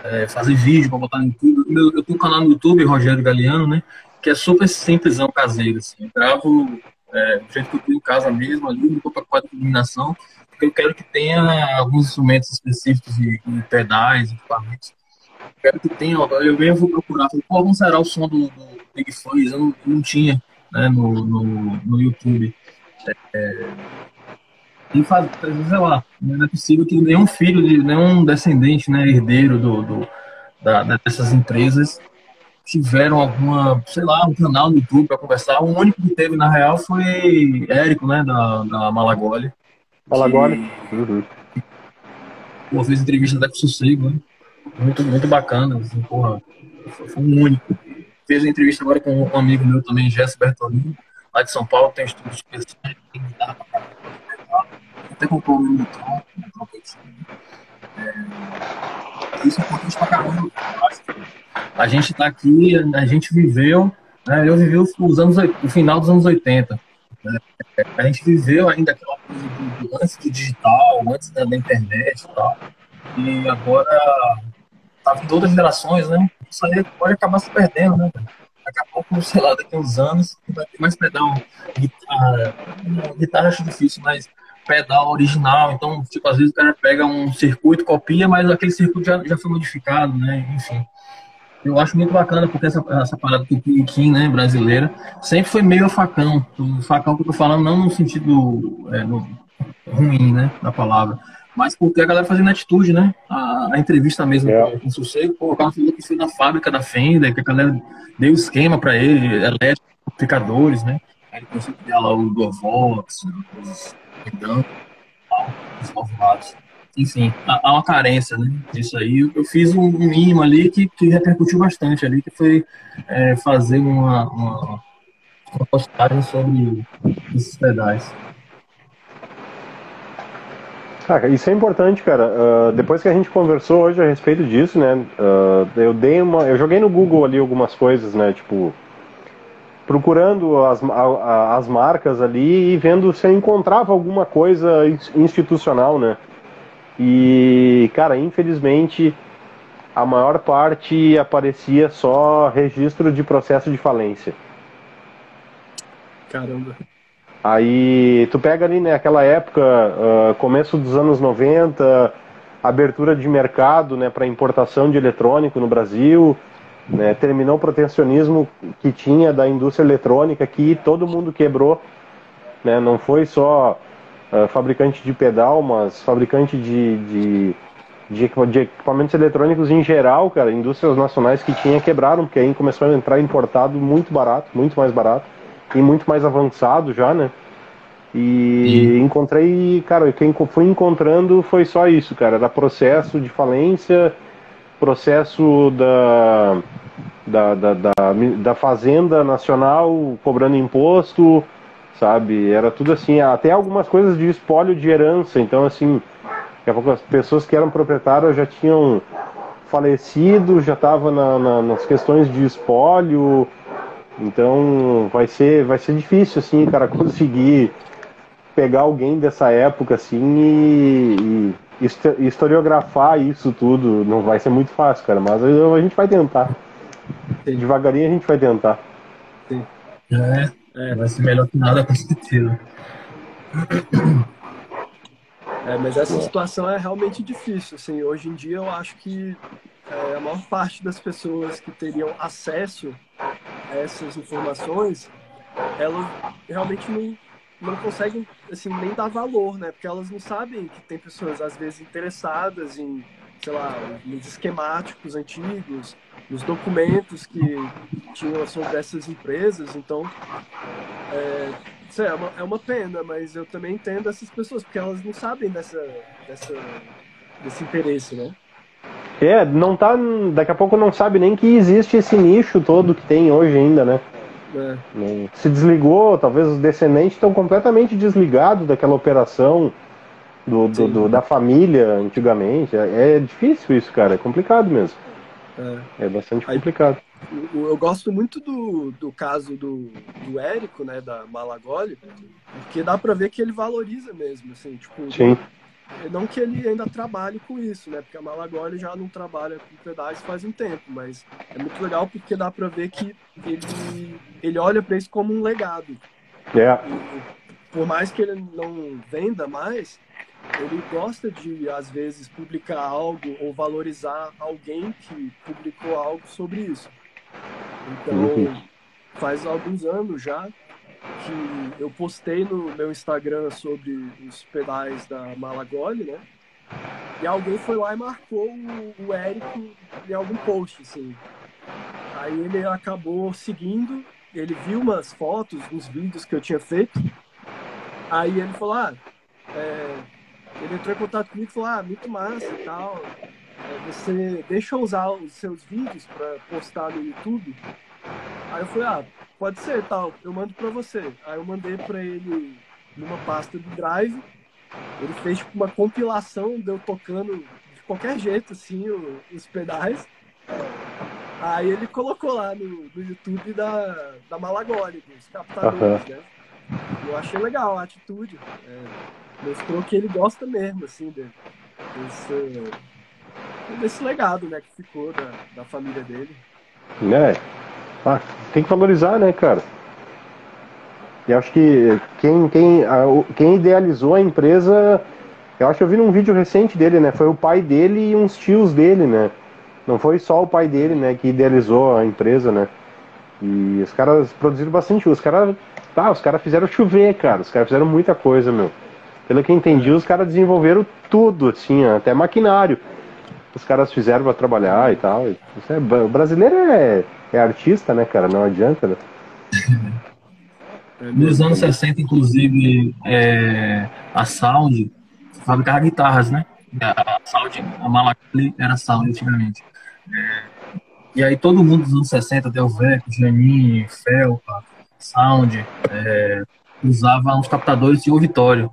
É, fazer vídeo para botar no YouTube. Eu, eu tenho um canal no YouTube, Rogério Galeano, né? Que é super simplesão caseiro. Assim. Eu gravo é, do jeito que eu tenho em casa mesmo, ali, não estou com iluminação, porque eu quero que tenha alguns instrumentos específicos e, pedais, equipamentos. Eu quero que tenha, eu venho vou procurar, como será o som do, do Big Fuzz? Eu eu não tinha né, no, no, no YouTube. É, e faz, sei lá, não é possível que nenhum filho, de, nenhum descendente, né, herdeiro do, do da, dessas empresas tiveram alguma, sei lá, um canal no YouTube para conversar. O único que teve, na real, foi Érico, né, da, da Malagoli. Malagoli? Que, uhum. Pô, fez entrevista até com Sossego, né? Muito, muito bacana, assim, porra, foi, foi um único fez a entrevista agora com um amigo meu também, Jess Bertolini. lá de São Paulo tem super sério, tem guitarra pra caramba, até comprou o meu tronco, é, isso é importante pra caramba. A gente tá aqui, a gente viveu, né, eu vivi os anos, o final dos anos 80. Né, a gente viveu ainda aquela coisa do, antes do digital, antes da, da internet e tal. E agora tá vindo outras gerações, né? Isso aí pode acabar se perdendo, né? Daqui a pouco, sei lá, daqui a uns anos, vai ter mais pedal, guitarra. Guitarra acho difícil, mas pedal original. Então, tipo, às vezes o cara pega um circuito, copia, mas aquele circuito já, já foi modificado, né? Enfim. Eu acho muito bacana porque essa, essa parada Kim, né, brasileira, sempre foi meio facão. O facão que eu tô falando não no sentido é, no, ruim, né, da palavra, mas porque a galera fazendo atitude, né? A, a entrevista mesmo é. com o Sossego, pô, o cara falou que foi na fábrica da Fender, que a galera deu esquema para ele, elétrico, amplificadores, né? Aí ele começou a criar lá o Dorvox, os os formatos. Enfim, há uma carência né, disso aí. Eu fiz um mínimo ali que, que repercutiu bastante ali, que foi é, fazer uma, uma, uma postagem sobre esses pedais. Isso é importante, cara. Uh, depois que a gente conversou hoje a respeito disso, né? Uh, eu dei uma, eu joguei no Google ali algumas coisas, né? Tipo, procurando as, a, as marcas ali e vendo se eu encontrava alguma coisa institucional, né? E, cara, infelizmente a maior parte aparecia só registro de processo de falência. Caramba. Aí tu pega ali né, época, uh, começo dos anos 90, abertura de mercado né, para importação de eletrônico no Brasil, né, terminou o protecionismo que tinha da indústria eletrônica que todo mundo quebrou. Né, não foi só uh, fabricante de pedal, mas fabricante de, de, de, equipamentos eletrônicos em geral, cara, indústrias nacionais que tinha quebraram, porque aí começou a entrar importado muito barato, muito mais barato e muito mais avançado já, né? E, e, encontrei, cara, quem fui encontrando foi só isso, cara. Era processo de falência, processo da, da, da, da, da Fazenda Nacional cobrando imposto, sabe? Era tudo assim, até algumas coisas de espólio de herança. Então, assim, daqui a pouco as pessoas que eram proprietárias já tinham falecido, já estavam na, na, nas questões de espólio. Então vai ser, vai ser difícil assim, cara, conseguir pegar alguém dessa época assim e, e historiografar isso tudo. Não vai ser muito fácil, cara, mas a gente vai tentar. Sim. Devagarinho a gente vai tentar. Sim. É, é. vai ser melhor que nada, com certeza. É, mas essa situação é realmente difícil. Assim, hoje em dia eu acho que é, a maior parte das pessoas que teriam acesso essas informações, elas realmente não, não conseguem assim, nem dar valor, né? Porque elas não sabem que tem pessoas, às vezes, interessadas em, sei lá, nos esquemáticos antigos, nos documentos que tinham sobre essas empresas. Então, é, é, uma, é uma pena, mas eu também entendo essas pessoas, porque elas não sabem dessa, dessa, desse interesse, né? É, não tá. Daqui a pouco não sabe nem que existe esse nicho todo que tem hoje ainda, né? É. Se desligou, talvez os descendentes estão completamente desligados daquela operação do, do, do da família antigamente. É, é, difícil isso, cara, é complicado mesmo. É, é bastante complicado. Eu, eu, gosto muito do, do caso do, do Érico, né, da Malagoli, porque dá pra ver que ele valoriza mesmo, assim, tipo, Sim. Não que ele ainda trabalhe com isso, né? Porque a Malagoli já não trabalha com pedais faz um tempo, mas é muito legal porque dá para ver que ele, ele olha para isso como um legado. É. por mais que ele não venda mais, ele gosta de, às vezes, publicar algo ou valorizar alguém que publicou algo sobre isso. Então, uhum. faz alguns anos já que eu postei no meu Instagram sobre os pedais da Malagoli, né? E alguém foi lá e marcou o, Érico em algum post, assim. Aí ele acabou seguindo, ele viu umas fotos, uns vídeos que eu tinha feito. Aí ele falou, ah, é... ele entrou em contato comigo e falou, ah, muito massa e tal. É, você deixa eu usar os seus vídeos para postar no YouTube? Aí eu falei, ah, pode ser, tal, eu mando pra você. Aí eu mandei pra ele numa pasta do Drive. Ele fez tipo, uma compilação de eu tocando de qualquer jeito, assim, os pedais. Aí ele colocou lá no, no YouTube da, da Malagoli, dos captadores, né? Eu achei legal a atitude. É, mostrou que ele gosta mesmo, assim, de, desse, desse legado, né, que ficou da, da família dele. É. Ah, tem que valorizar, né, cara? E acho que quem, quem, quem idealizou a empresa, eu acho que eu vi num vídeo recente dele, né? Foi o pai dele e uns tios dele, né? Não foi só o pai dele, né, que idealizou a empresa, né? E os caras produziram bastante. Os caras. Tá, os caras fizeram chover, cara. Os caras fizeram muita coisa, meu. Pelo que eu entendi, os caras desenvolveram tudo, assim, até maquinário. Os caras fizeram para trabalhar e tal. É, o brasileiro é, é artista, né, cara? Não adianta, né? Nos anos 60, inclusive, é, a Sound fabricava guitarras, né? A Sound, a Malacli era Sound antigamente. É, e aí todo mundo dos anos 60, Delveco, Janine, Felpa, Sound, é, usava uns captadores de ouvitório.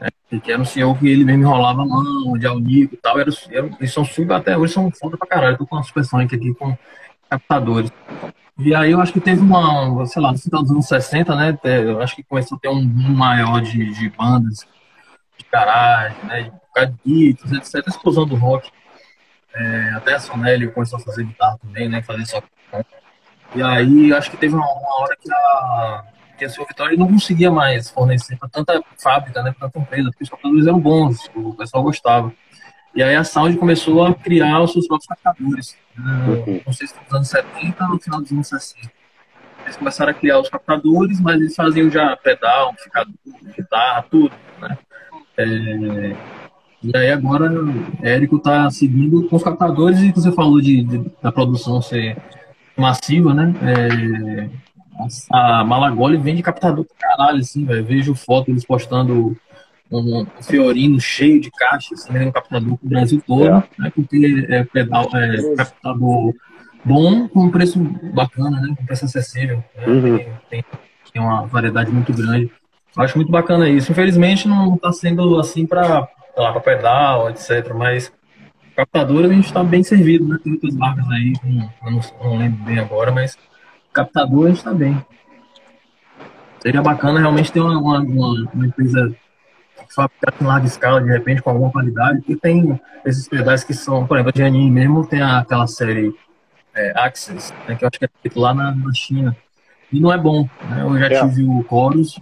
É, que era um senhor que ele mesmo enrolava a mão, de alnico e tal. Era, era, eles são sub até hoje, são foda pra caralho. Tô com uma Super Sonic aqui com captadores. E aí eu acho que teve uma, sei lá, no final dos anos 60, né? Eu acho que começou a ter um maior de, de bandas de garagem, né? De bocaditos, etc. Explosão do rock. É, até a Sonelli começou a fazer guitarra também, né? Fazer só. E aí acho que teve uma, uma hora que a, que a Silva Vitória não conseguia mais fornecer para tanta fábrica, né? Para tanta empresa, porque os computadores eram bons, o pessoal gostava. E aí a Sound começou a criar os seus próprios captadores. Né? Não sei se nos anos 70 ou no final dos anos 60. Eles começaram a criar os captadores, mas eles faziam já pedal, amplificador, guitarra, tudo. Né? É, e aí agora Érico está seguindo com os captadores e você falou de, de, da produção ser massiva, né? É, a Malagoli vende captador pra caralho, assim, velho. Vejo foto eles postando um, um Fiorino cheio de caixas, né, um captador pro Brasil todo, é. né? Porque é pedal, é captador bom com um preço bacana, né? Com preço acessível. Né? Uhum. Tem, tem, uma variedade muito grande. Eu acho muito bacana isso. Infelizmente não está sendo assim para para pedal, etc. Mas captador a gente está bem servido, né? Tem muitas marcas aí, não, não, não lembro bem agora, mas captador a gente está bem. Seria bacana realmente ter uma, uma, uma empresa fabricar em larga escala, de repente, com alguma qualidade, porque tem esses pedais que são, por exemplo, a Giannini mesmo tem aquela série é, Axis, né, que eu acho que é feito lá na, na China. E não é bom. Né? Eu já é. tive o Chorus,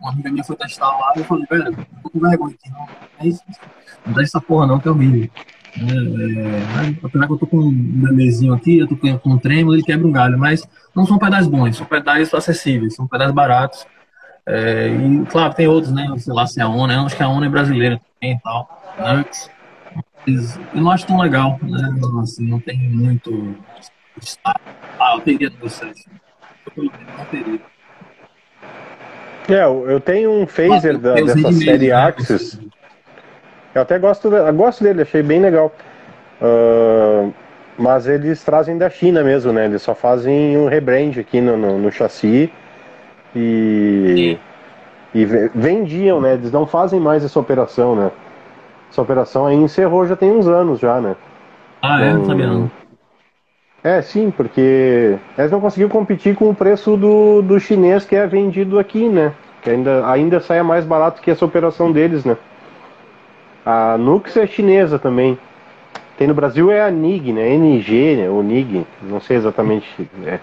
uma amiga minha foi testar lá e eu falei, velho, tô com vergonha aqui, não. É isso. Não dá essa porra não, que é horrível. É, é, apesar que eu tô com um bebezinho aqui, eu tô com um tremolo, ele quebra um galho, mas não são pedais bons, são pedais acessíveis, são pedais baratos. É, e claro, tem outros, né? Sei lá se é a ONU, acho que a ONU é brasileira também e tal. Né? Mas eu não acho tão legal, né? Assim, não tem muito. Ah, eu teria de vocês. É, eu tenho um phaser da, dessa série né? Axis. Eu até gosto, eu gosto dele, achei bem legal. Uh, mas eles trazem da China mesmo, né? Eles só fazem um rebrand aqui no, no, no chassi e, e vendiam, né? Eles não fazem mais essa operação, né? Essa operação aí encerrou já tem uns anos já, né? Ah, então, é? Não sabia não. É, sim, porque eles não conseguiram competir com o preço do, do chinês que é vendido aqui, né? Que ainda, ainda sai mais barato que essa operação deles, né? A Nux é chinesa também. Tem no Brasil é a NIG, né? NG, né? O NIG, não sei exatamente. É.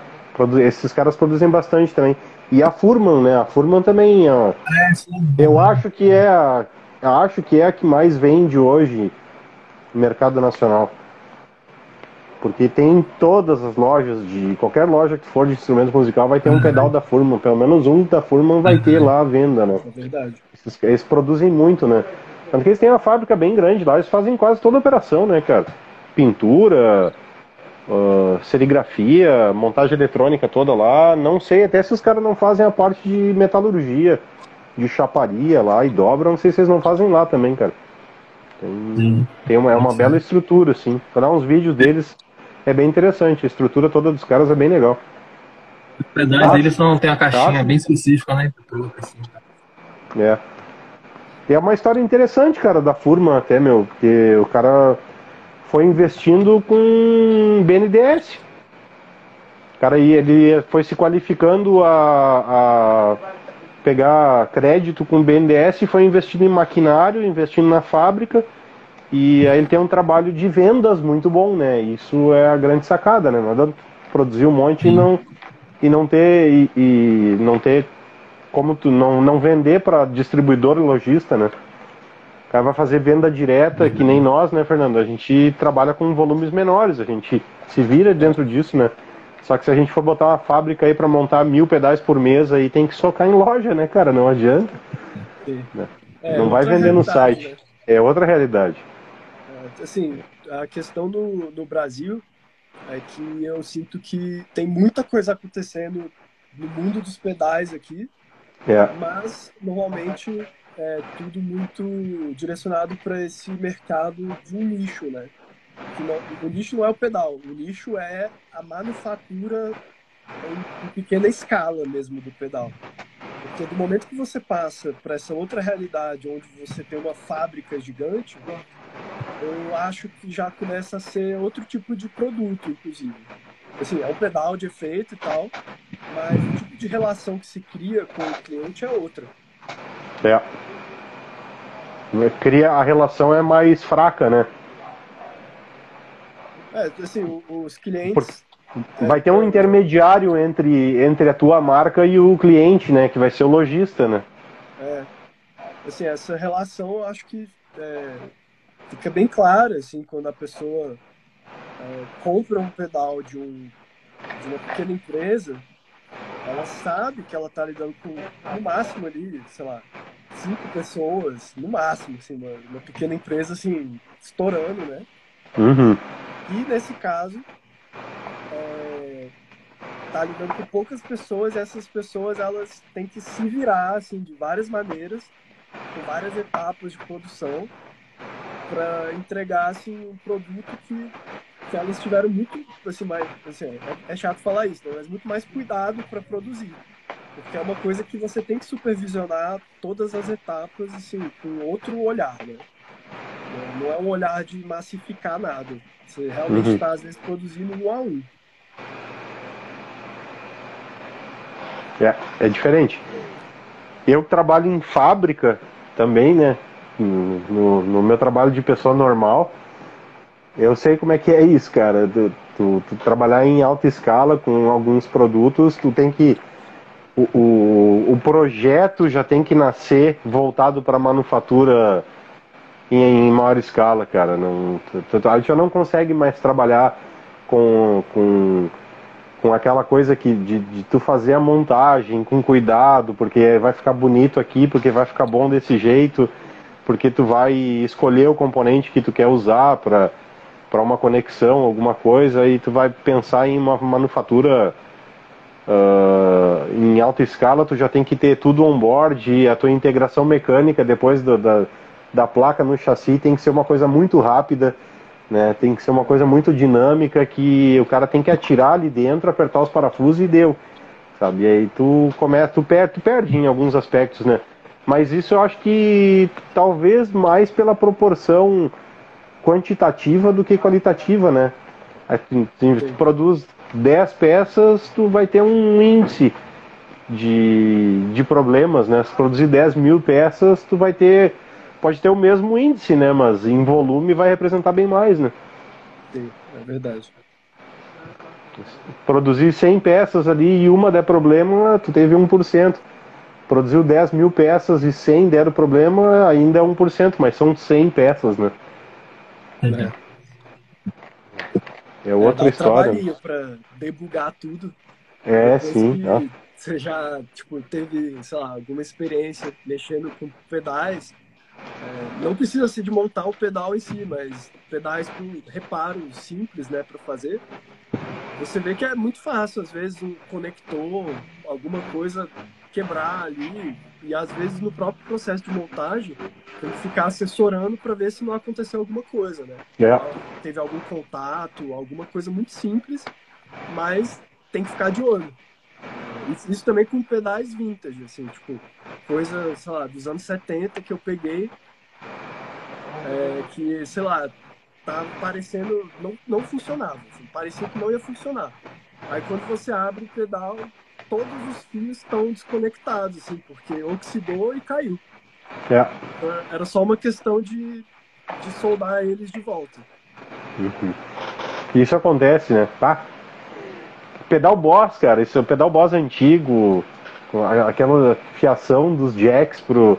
Esses caras produzem bastante também. E a Furman, né? A Furman também, ó, é, eu acho que é a, acho que é a que mais vende hoje no mercado nacional. Porque tem todas as lojas, de qualquer loja que for de instrumento musical, vai ter um pedal da Furman. Pelo menos um da Furman vai ter lá à venda, né? É verdade. Eles, eles, produzem muito, né? Tanto que eles têm uma fábrica bem grande lá, eles fazem quase toda a operação, né, cara? Pintura, uh, serigrafia, montagem eletrônica toda lá. Não sei até se os caras não fazem a parte de metalurgia, de chaparia lá e dobra. Não sei se eles não fazem lá também, cara. Tem, tem uma, é uma bela estrutura, assim. Dar uns vídeos deles é bem interessante. A estrutura toda dos caras é bem legal. Os pedais ah, deles são, tem uma caixinha tá. bem específica, né? Assim. É. E é uma história interessante, cara, da Furman até, meu, porque o cara foi investindo com BNDES. Cara, e ele foi se qualificando a, a pegar crédito com BNDES e foi investindo em maquinário, investindo na fábrica. E aí ele tem um trabalho de vendas muito bom, né? Isso é a grande sacada, né? Nada produzir um monte e não e não ter e, e não ter como tu não, não vender para distribuidor e lojista, né? O cara vai fazer venda direta, que nem nós, né, Fernando? A gente trabalha com volumes menores, a gente se vira dentro disso, né? Só que se a gente for botar uma fábrica aí para montar mil pedais por mês, aí tem que socar em loja, né, cara? Não adianta. Né? É, não vai vender no site. Né? É outra realidade. É, assim, a questão do, do Brasil é que eu sinto que tem muita coisa acontecendo no mundo dos pedais aqui, é. mas normalmente é tudo muito direcionado para esse mercado de um nicho, né? Não, o nicho não é o pedal, o nicho é a manufatura em, em pequena escala mesmo do pedal. Porque do momento que você passa para essa outra realidade, onde você tem uma fábrica gigante, eu acho que já começa a ser outro tipo de produto, inclusive. Assim, é um pedal de efeito e tal, mas o tipo de relação que se cria com o cliente é outra. É. Cria, a relação é mais fraca, né? É, assim, os clientes. vai ter um intermediário entre, entre a tua marca e o cliente, né? Que vai ser o lojista, né? É. Assim, essa relação eu acho que é, fica bem clara, assim, quando a pessoa é, compra um pedal de, um, de uma pequena empresa, ela sabe que ela está lidando com, no máximo ali, sei lá, cinco pessoas, no máximo, assim, uma, uma pequena empresa, assim, estourando, né? Uhum. E nesse caso, é, tá lidando com poucas pessoas e essas pessoas elas têm que se virar assim de várias maneiras, com várias etapas de produção para entregar assim um produto que, que elas tiveram muito assim mais assim, é, é chato falar isso, né? mas muito mais cuidado para produzir. Porque é uma coisa que você tem que supervisionar todas as etapas assim com outro olhar, né? Não é um olhar de massificar nada. Você realmente está, uhum. às vezes, produzindo um a um. É, é diferente. Eu trabalho em fábrica também, né? No, no, meu trabalho de pessoa normal, eu sei como é que é isso, cara. Tu, tu, tu, trabalhar em alta escala com alguns produtos, tu tem que. O, o, o projeto já tem que nascer voltado para manufatura em, em maior escala, cara. Não, a gente já não consegue mais trabalhar com, com, com aquela coisa que de, de, tu fazer a montagem com cuidado, porque vai ficar bonito aqui, porque vai ficar bom desse jeito, porque tu vai escolher o componente que tu quer usar para para uma conexão, alguma coisa, e tu vai pensar em uma manufatura uh, em alta escala, tu já tem que ter tudo on board e a tua integração mecânica depois do, da, da placa no chassi tem que ser uma coisa muito rápida, né? Tem que ser uma coisa muito dinâmica que o cara tem que atirar ali dentro, apertar os parafusos e deu, sabe? E aí tu começa, tu perde, tu perde em alguns aspectos, né? Mas isso eu acho que talvez mais pela proporção quantitativa do que qualitativa, né? Se tu produz 10 peças, tu vai ter um índice de, de problemas, né? Se produzir 10 mil peças, tu vai ter pode ter o mesmo índice, né? Mas em volume vai representar bem mais, né? Sim, é verdade. Produzir 100 peças ali e uma der problema, tu teve 1%. Produziu 10 mil peças e 100 deram problema, ainda é 1%, mas são 100 peças, né? É, é outra é, história. Para debugar tudo. É, sim. Você já tipo, teve, sei lá, alguma experiência mexendo com pedais, é, não precisa ser de montar o pedal em si, mas pedais com reparos simples, né, para fazer. Você vê que é muito fácil, às vezes um conector, alguma coisa quebrar ali e às vezes no próprio processo de montagem tem que ficar assessorando para ver se não aconteceu alguma coisa, né? É. Teve algum contato, alguma coisa muito simples, mas tem que ficar de olho. isso também com pedais vintage, assim, tipo, coisa, sei lá, dos anos 70 que eu peguei, é, que, sei lá, tava parecendo, não, não funcionava, assim, parecia que não ia funcionar. Aí quando você abre o pedal, todos os fios estão desconectados, assim, porque oxidou e caiu. É. Então, era só uma questão de, de soldar eles de volta. Uhum. Isso acontece, né? Tá? Pedal Boss, cara, esse é o pedal Boss antigo, aquela fiação dos jacks pro,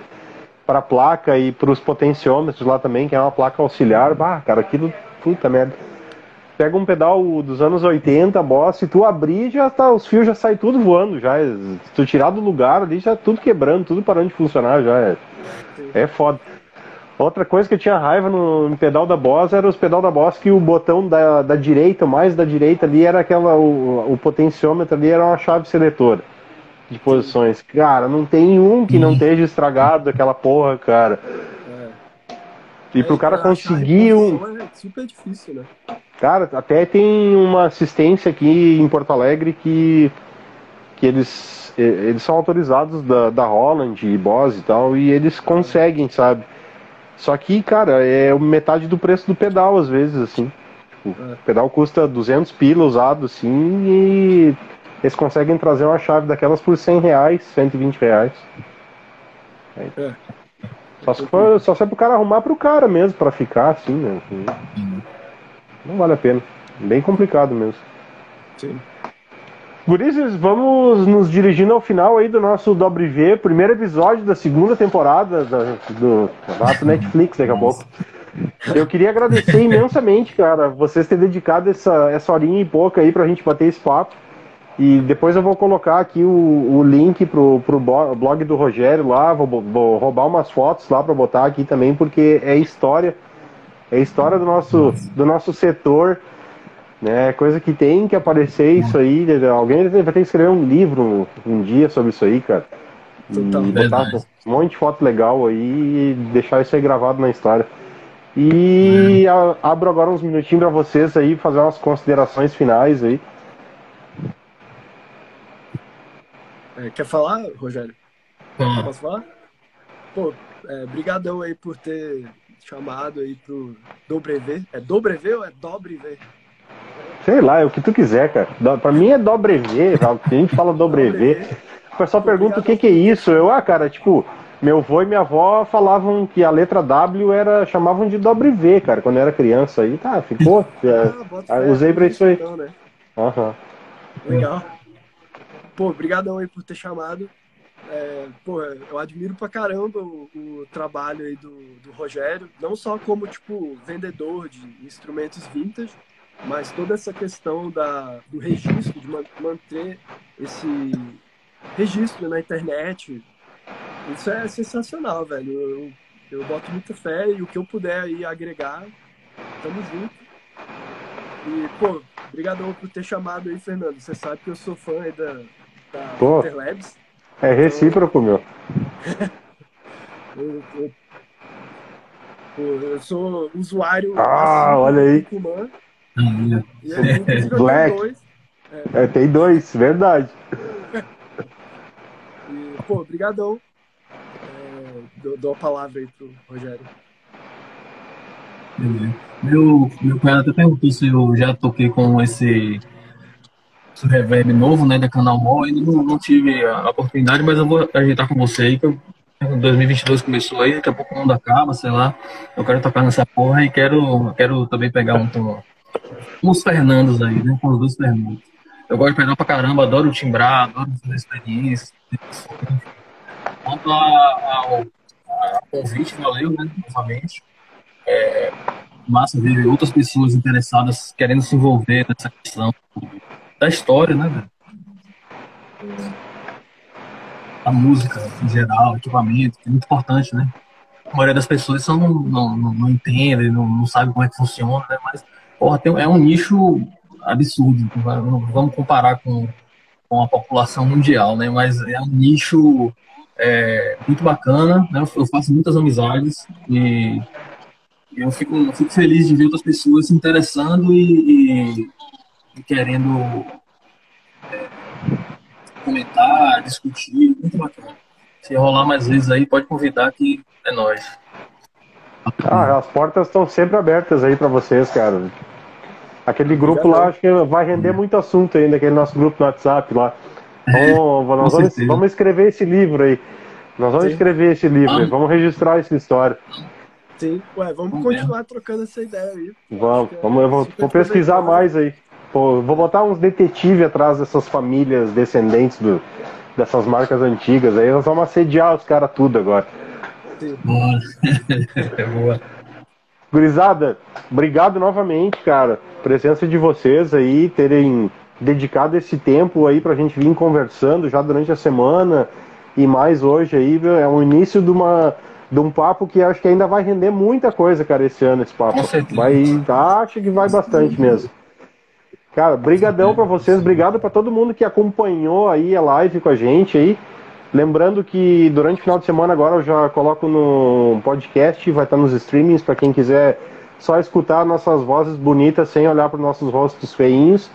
pra placa e pros potenciômetros lá também, que é uma placa auxiliar. Bah, cara, aquilo, puta merda. Pega um pedal dos anos 80, Boss, se tu abrir, já tá, os fios já saem tudo voando, já. Se tu tirar do lugar ali, já tudo quebrando, tudo parando de funcionar, já é, é foda. Outra coisa que eu tinha raiva no, no, pedal da Boss era os pedal da Boss que o botão da, da direita, mais da direita ali, era aquela. O, o potenciômetro ali era uma chave seletora de posições. Cara, não tem um que não esteja estragado aquela porra, cara. E pro cara conseguir um. É super difícil, né? Cara, até tem uma assistência aqui em Porto Alegre que, que eles, eles são autorizados da, da Holland e Boss e tal, e eles conseguem, sabe? Só que, cara, é metade do preço do pedal, às vezes, assim. Tipo, é. O pedal custa 200 pila usado, assim, e eles conseguem trazer uma chave daquelas por 100 reais, 120 reais. É. Só se for, só se é pro cara arrumar pro cara mesmo, para ficar assim, né? Não vale a pena. Bem complicado mesmo. Sim. Gurizes, vamos nos dirigindo ao final aí do nosso Dobre V, primeiro episódio da segunda temporada da, do Rato Netflix daqui a pouco. Eu queria agradecer imensamente, cara, vocês terem dedicado essa, essa horinha e pouca aí pra gente bater esse papo. E depois eu vou colocar aqui o, o link pro, pro blog do Rogério lá, vou, vou roubar umas fotos lá para botar aqui também, porque é história, é história do nosso, do nosso setor né? Coisa que tem que aparecer isso aí. Alguém vai ter que escrever um livro um dia sobre isso aí, cara. E botar um monte de foto legal aí e deixar isso aí gravado na história. E é. abro agora uns minutinhos para vocês aí fazer umas considerações finais aí. É, quer falar, Rogério? Posso falar? Pô, é, brigadão aí por ter chamado aí pro Dobrev. É Dobrev ou é Dobrev? Sei lá, é o que tu quiser, cara. Pra mim é dobrevê, a gente fala dobrevê. O pessoal pergunta o que, que é isso. Eu, ah, cara, tipo, meu avô e minha avó falavam que a letra W era. chamavam de dobre V, cara, quando eu era criança. Aí tá, ficou. Ah, é, usei pra isso aí. Então, né? Uhum. Legal. Pô, obrigadão aí por ter chamado. É, pô, eu admiro pra caramba o, o trabalho aí do, do Rogério, não só como, tipo, vendedor de instrumentos vintage, mas toda essa questão da, do registro, de manter esse registro na internet, isso é sensacional, velho. Eu, eu boto muita fé e o que eu puder aí agregar, tamo junto. E, pô, obrigadão por ter chamado aí, Fernando. Você sabe que eu sou fã aí da, da pô. É recíproco, meu. eu, eu, pô, eu sou usuário. Ah, olha aí. Black. É. é. tem dois, verdade. E, pô, brigadão. É, dou, dou, a palavra aí pro Rogério. Meu, meu cunhado até perguntou se eu já toquei com esse reverb novo, né, da Canal Mall. Ainda não, não tive a oportunidade, mas eu vou ajeitar com você aí, que eu 2022 começou aí, daqui a pouco o mundo acaba, sei lá. Eu quero tocar nessa porra e quero, quero também pegar um, com os Fernandos aí, né? Com os dois Fernandos. Eu gosto de pedal pra caramba, adoro timbrar, adoro fazer experiência. Quanto ao, convite, valeu, né? Novamente. É, massa ver outras pessoas interessadas querendo se envolver nessa questão da história, né, velho? A música em geral, equipamento, é muito importante, né? A maioria das pessoas só não, não, não, entende, não, não sabe como é que funciona, né? Mas porra, tem, é um nicho absurdo. Vamos comparar com, com a população mundial, né? Mas é um nicho é, muito bacana, né? Eu faço muitas amizades e eu fico, eu fico feliz de ver outras pessoas se interessando e, e querendo é, comentar, discutir, muito bacana. Se rolar mais vezes aí, pode convidar que é nós. Ah, as portas estão sempre abertas aí para vocês, cara. Aquele grupo lá, acho que vai render muito assunto ainda, aquele nosso grupo no WhatsApp lá. Vamos, nós vamos, vamos, escrever esse livro aí. Nós vamos Sim. escrever esse livro aí, vamos registrar essa história. Sim, ué, vamos continuar trocando essa ideia aí. Vamos, vamos eu vou, vou pesquisar mais aí. Pô, vou botar uns detetives atrás dessas famílias descendentes do, dessas marcas antigas aí. Nós vamos assediar os caras tudo agora. Boa. Boa. Gurizada, obrigado novamente, cara. Presença de vocês aí, terem dedicado esse tempo aí pra gente vir conversando já durante a semana e mais hoje aí. É o início de uma de um papo que acho que ainda vai render muita coisa, cara, esse ano, esse papo. Vai, acho que vai bastante mesmo. Cara, brigadão para vocês, obrigado para todo mundo que acompanhou aí a live com a gente aí. Lembrando que durante o final de semana agora eu já coloco no podcast, vai estar nos streamings para quem quiser só escutar nossas vozes bonitas sem olhar para nossos rostos feinhos.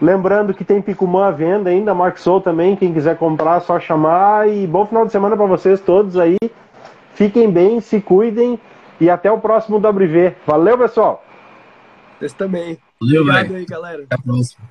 Lembrando que tem Picumã à venda ainda, Mark Soul também, quem quiser comprar só chamar e bom final de semana para vocês todos aí. Fiquem bem, se cuidem e até o próximo WV. Valeu, pessoal. Vocês também. Valeu, Obrigado aí, galera. Até a próxima.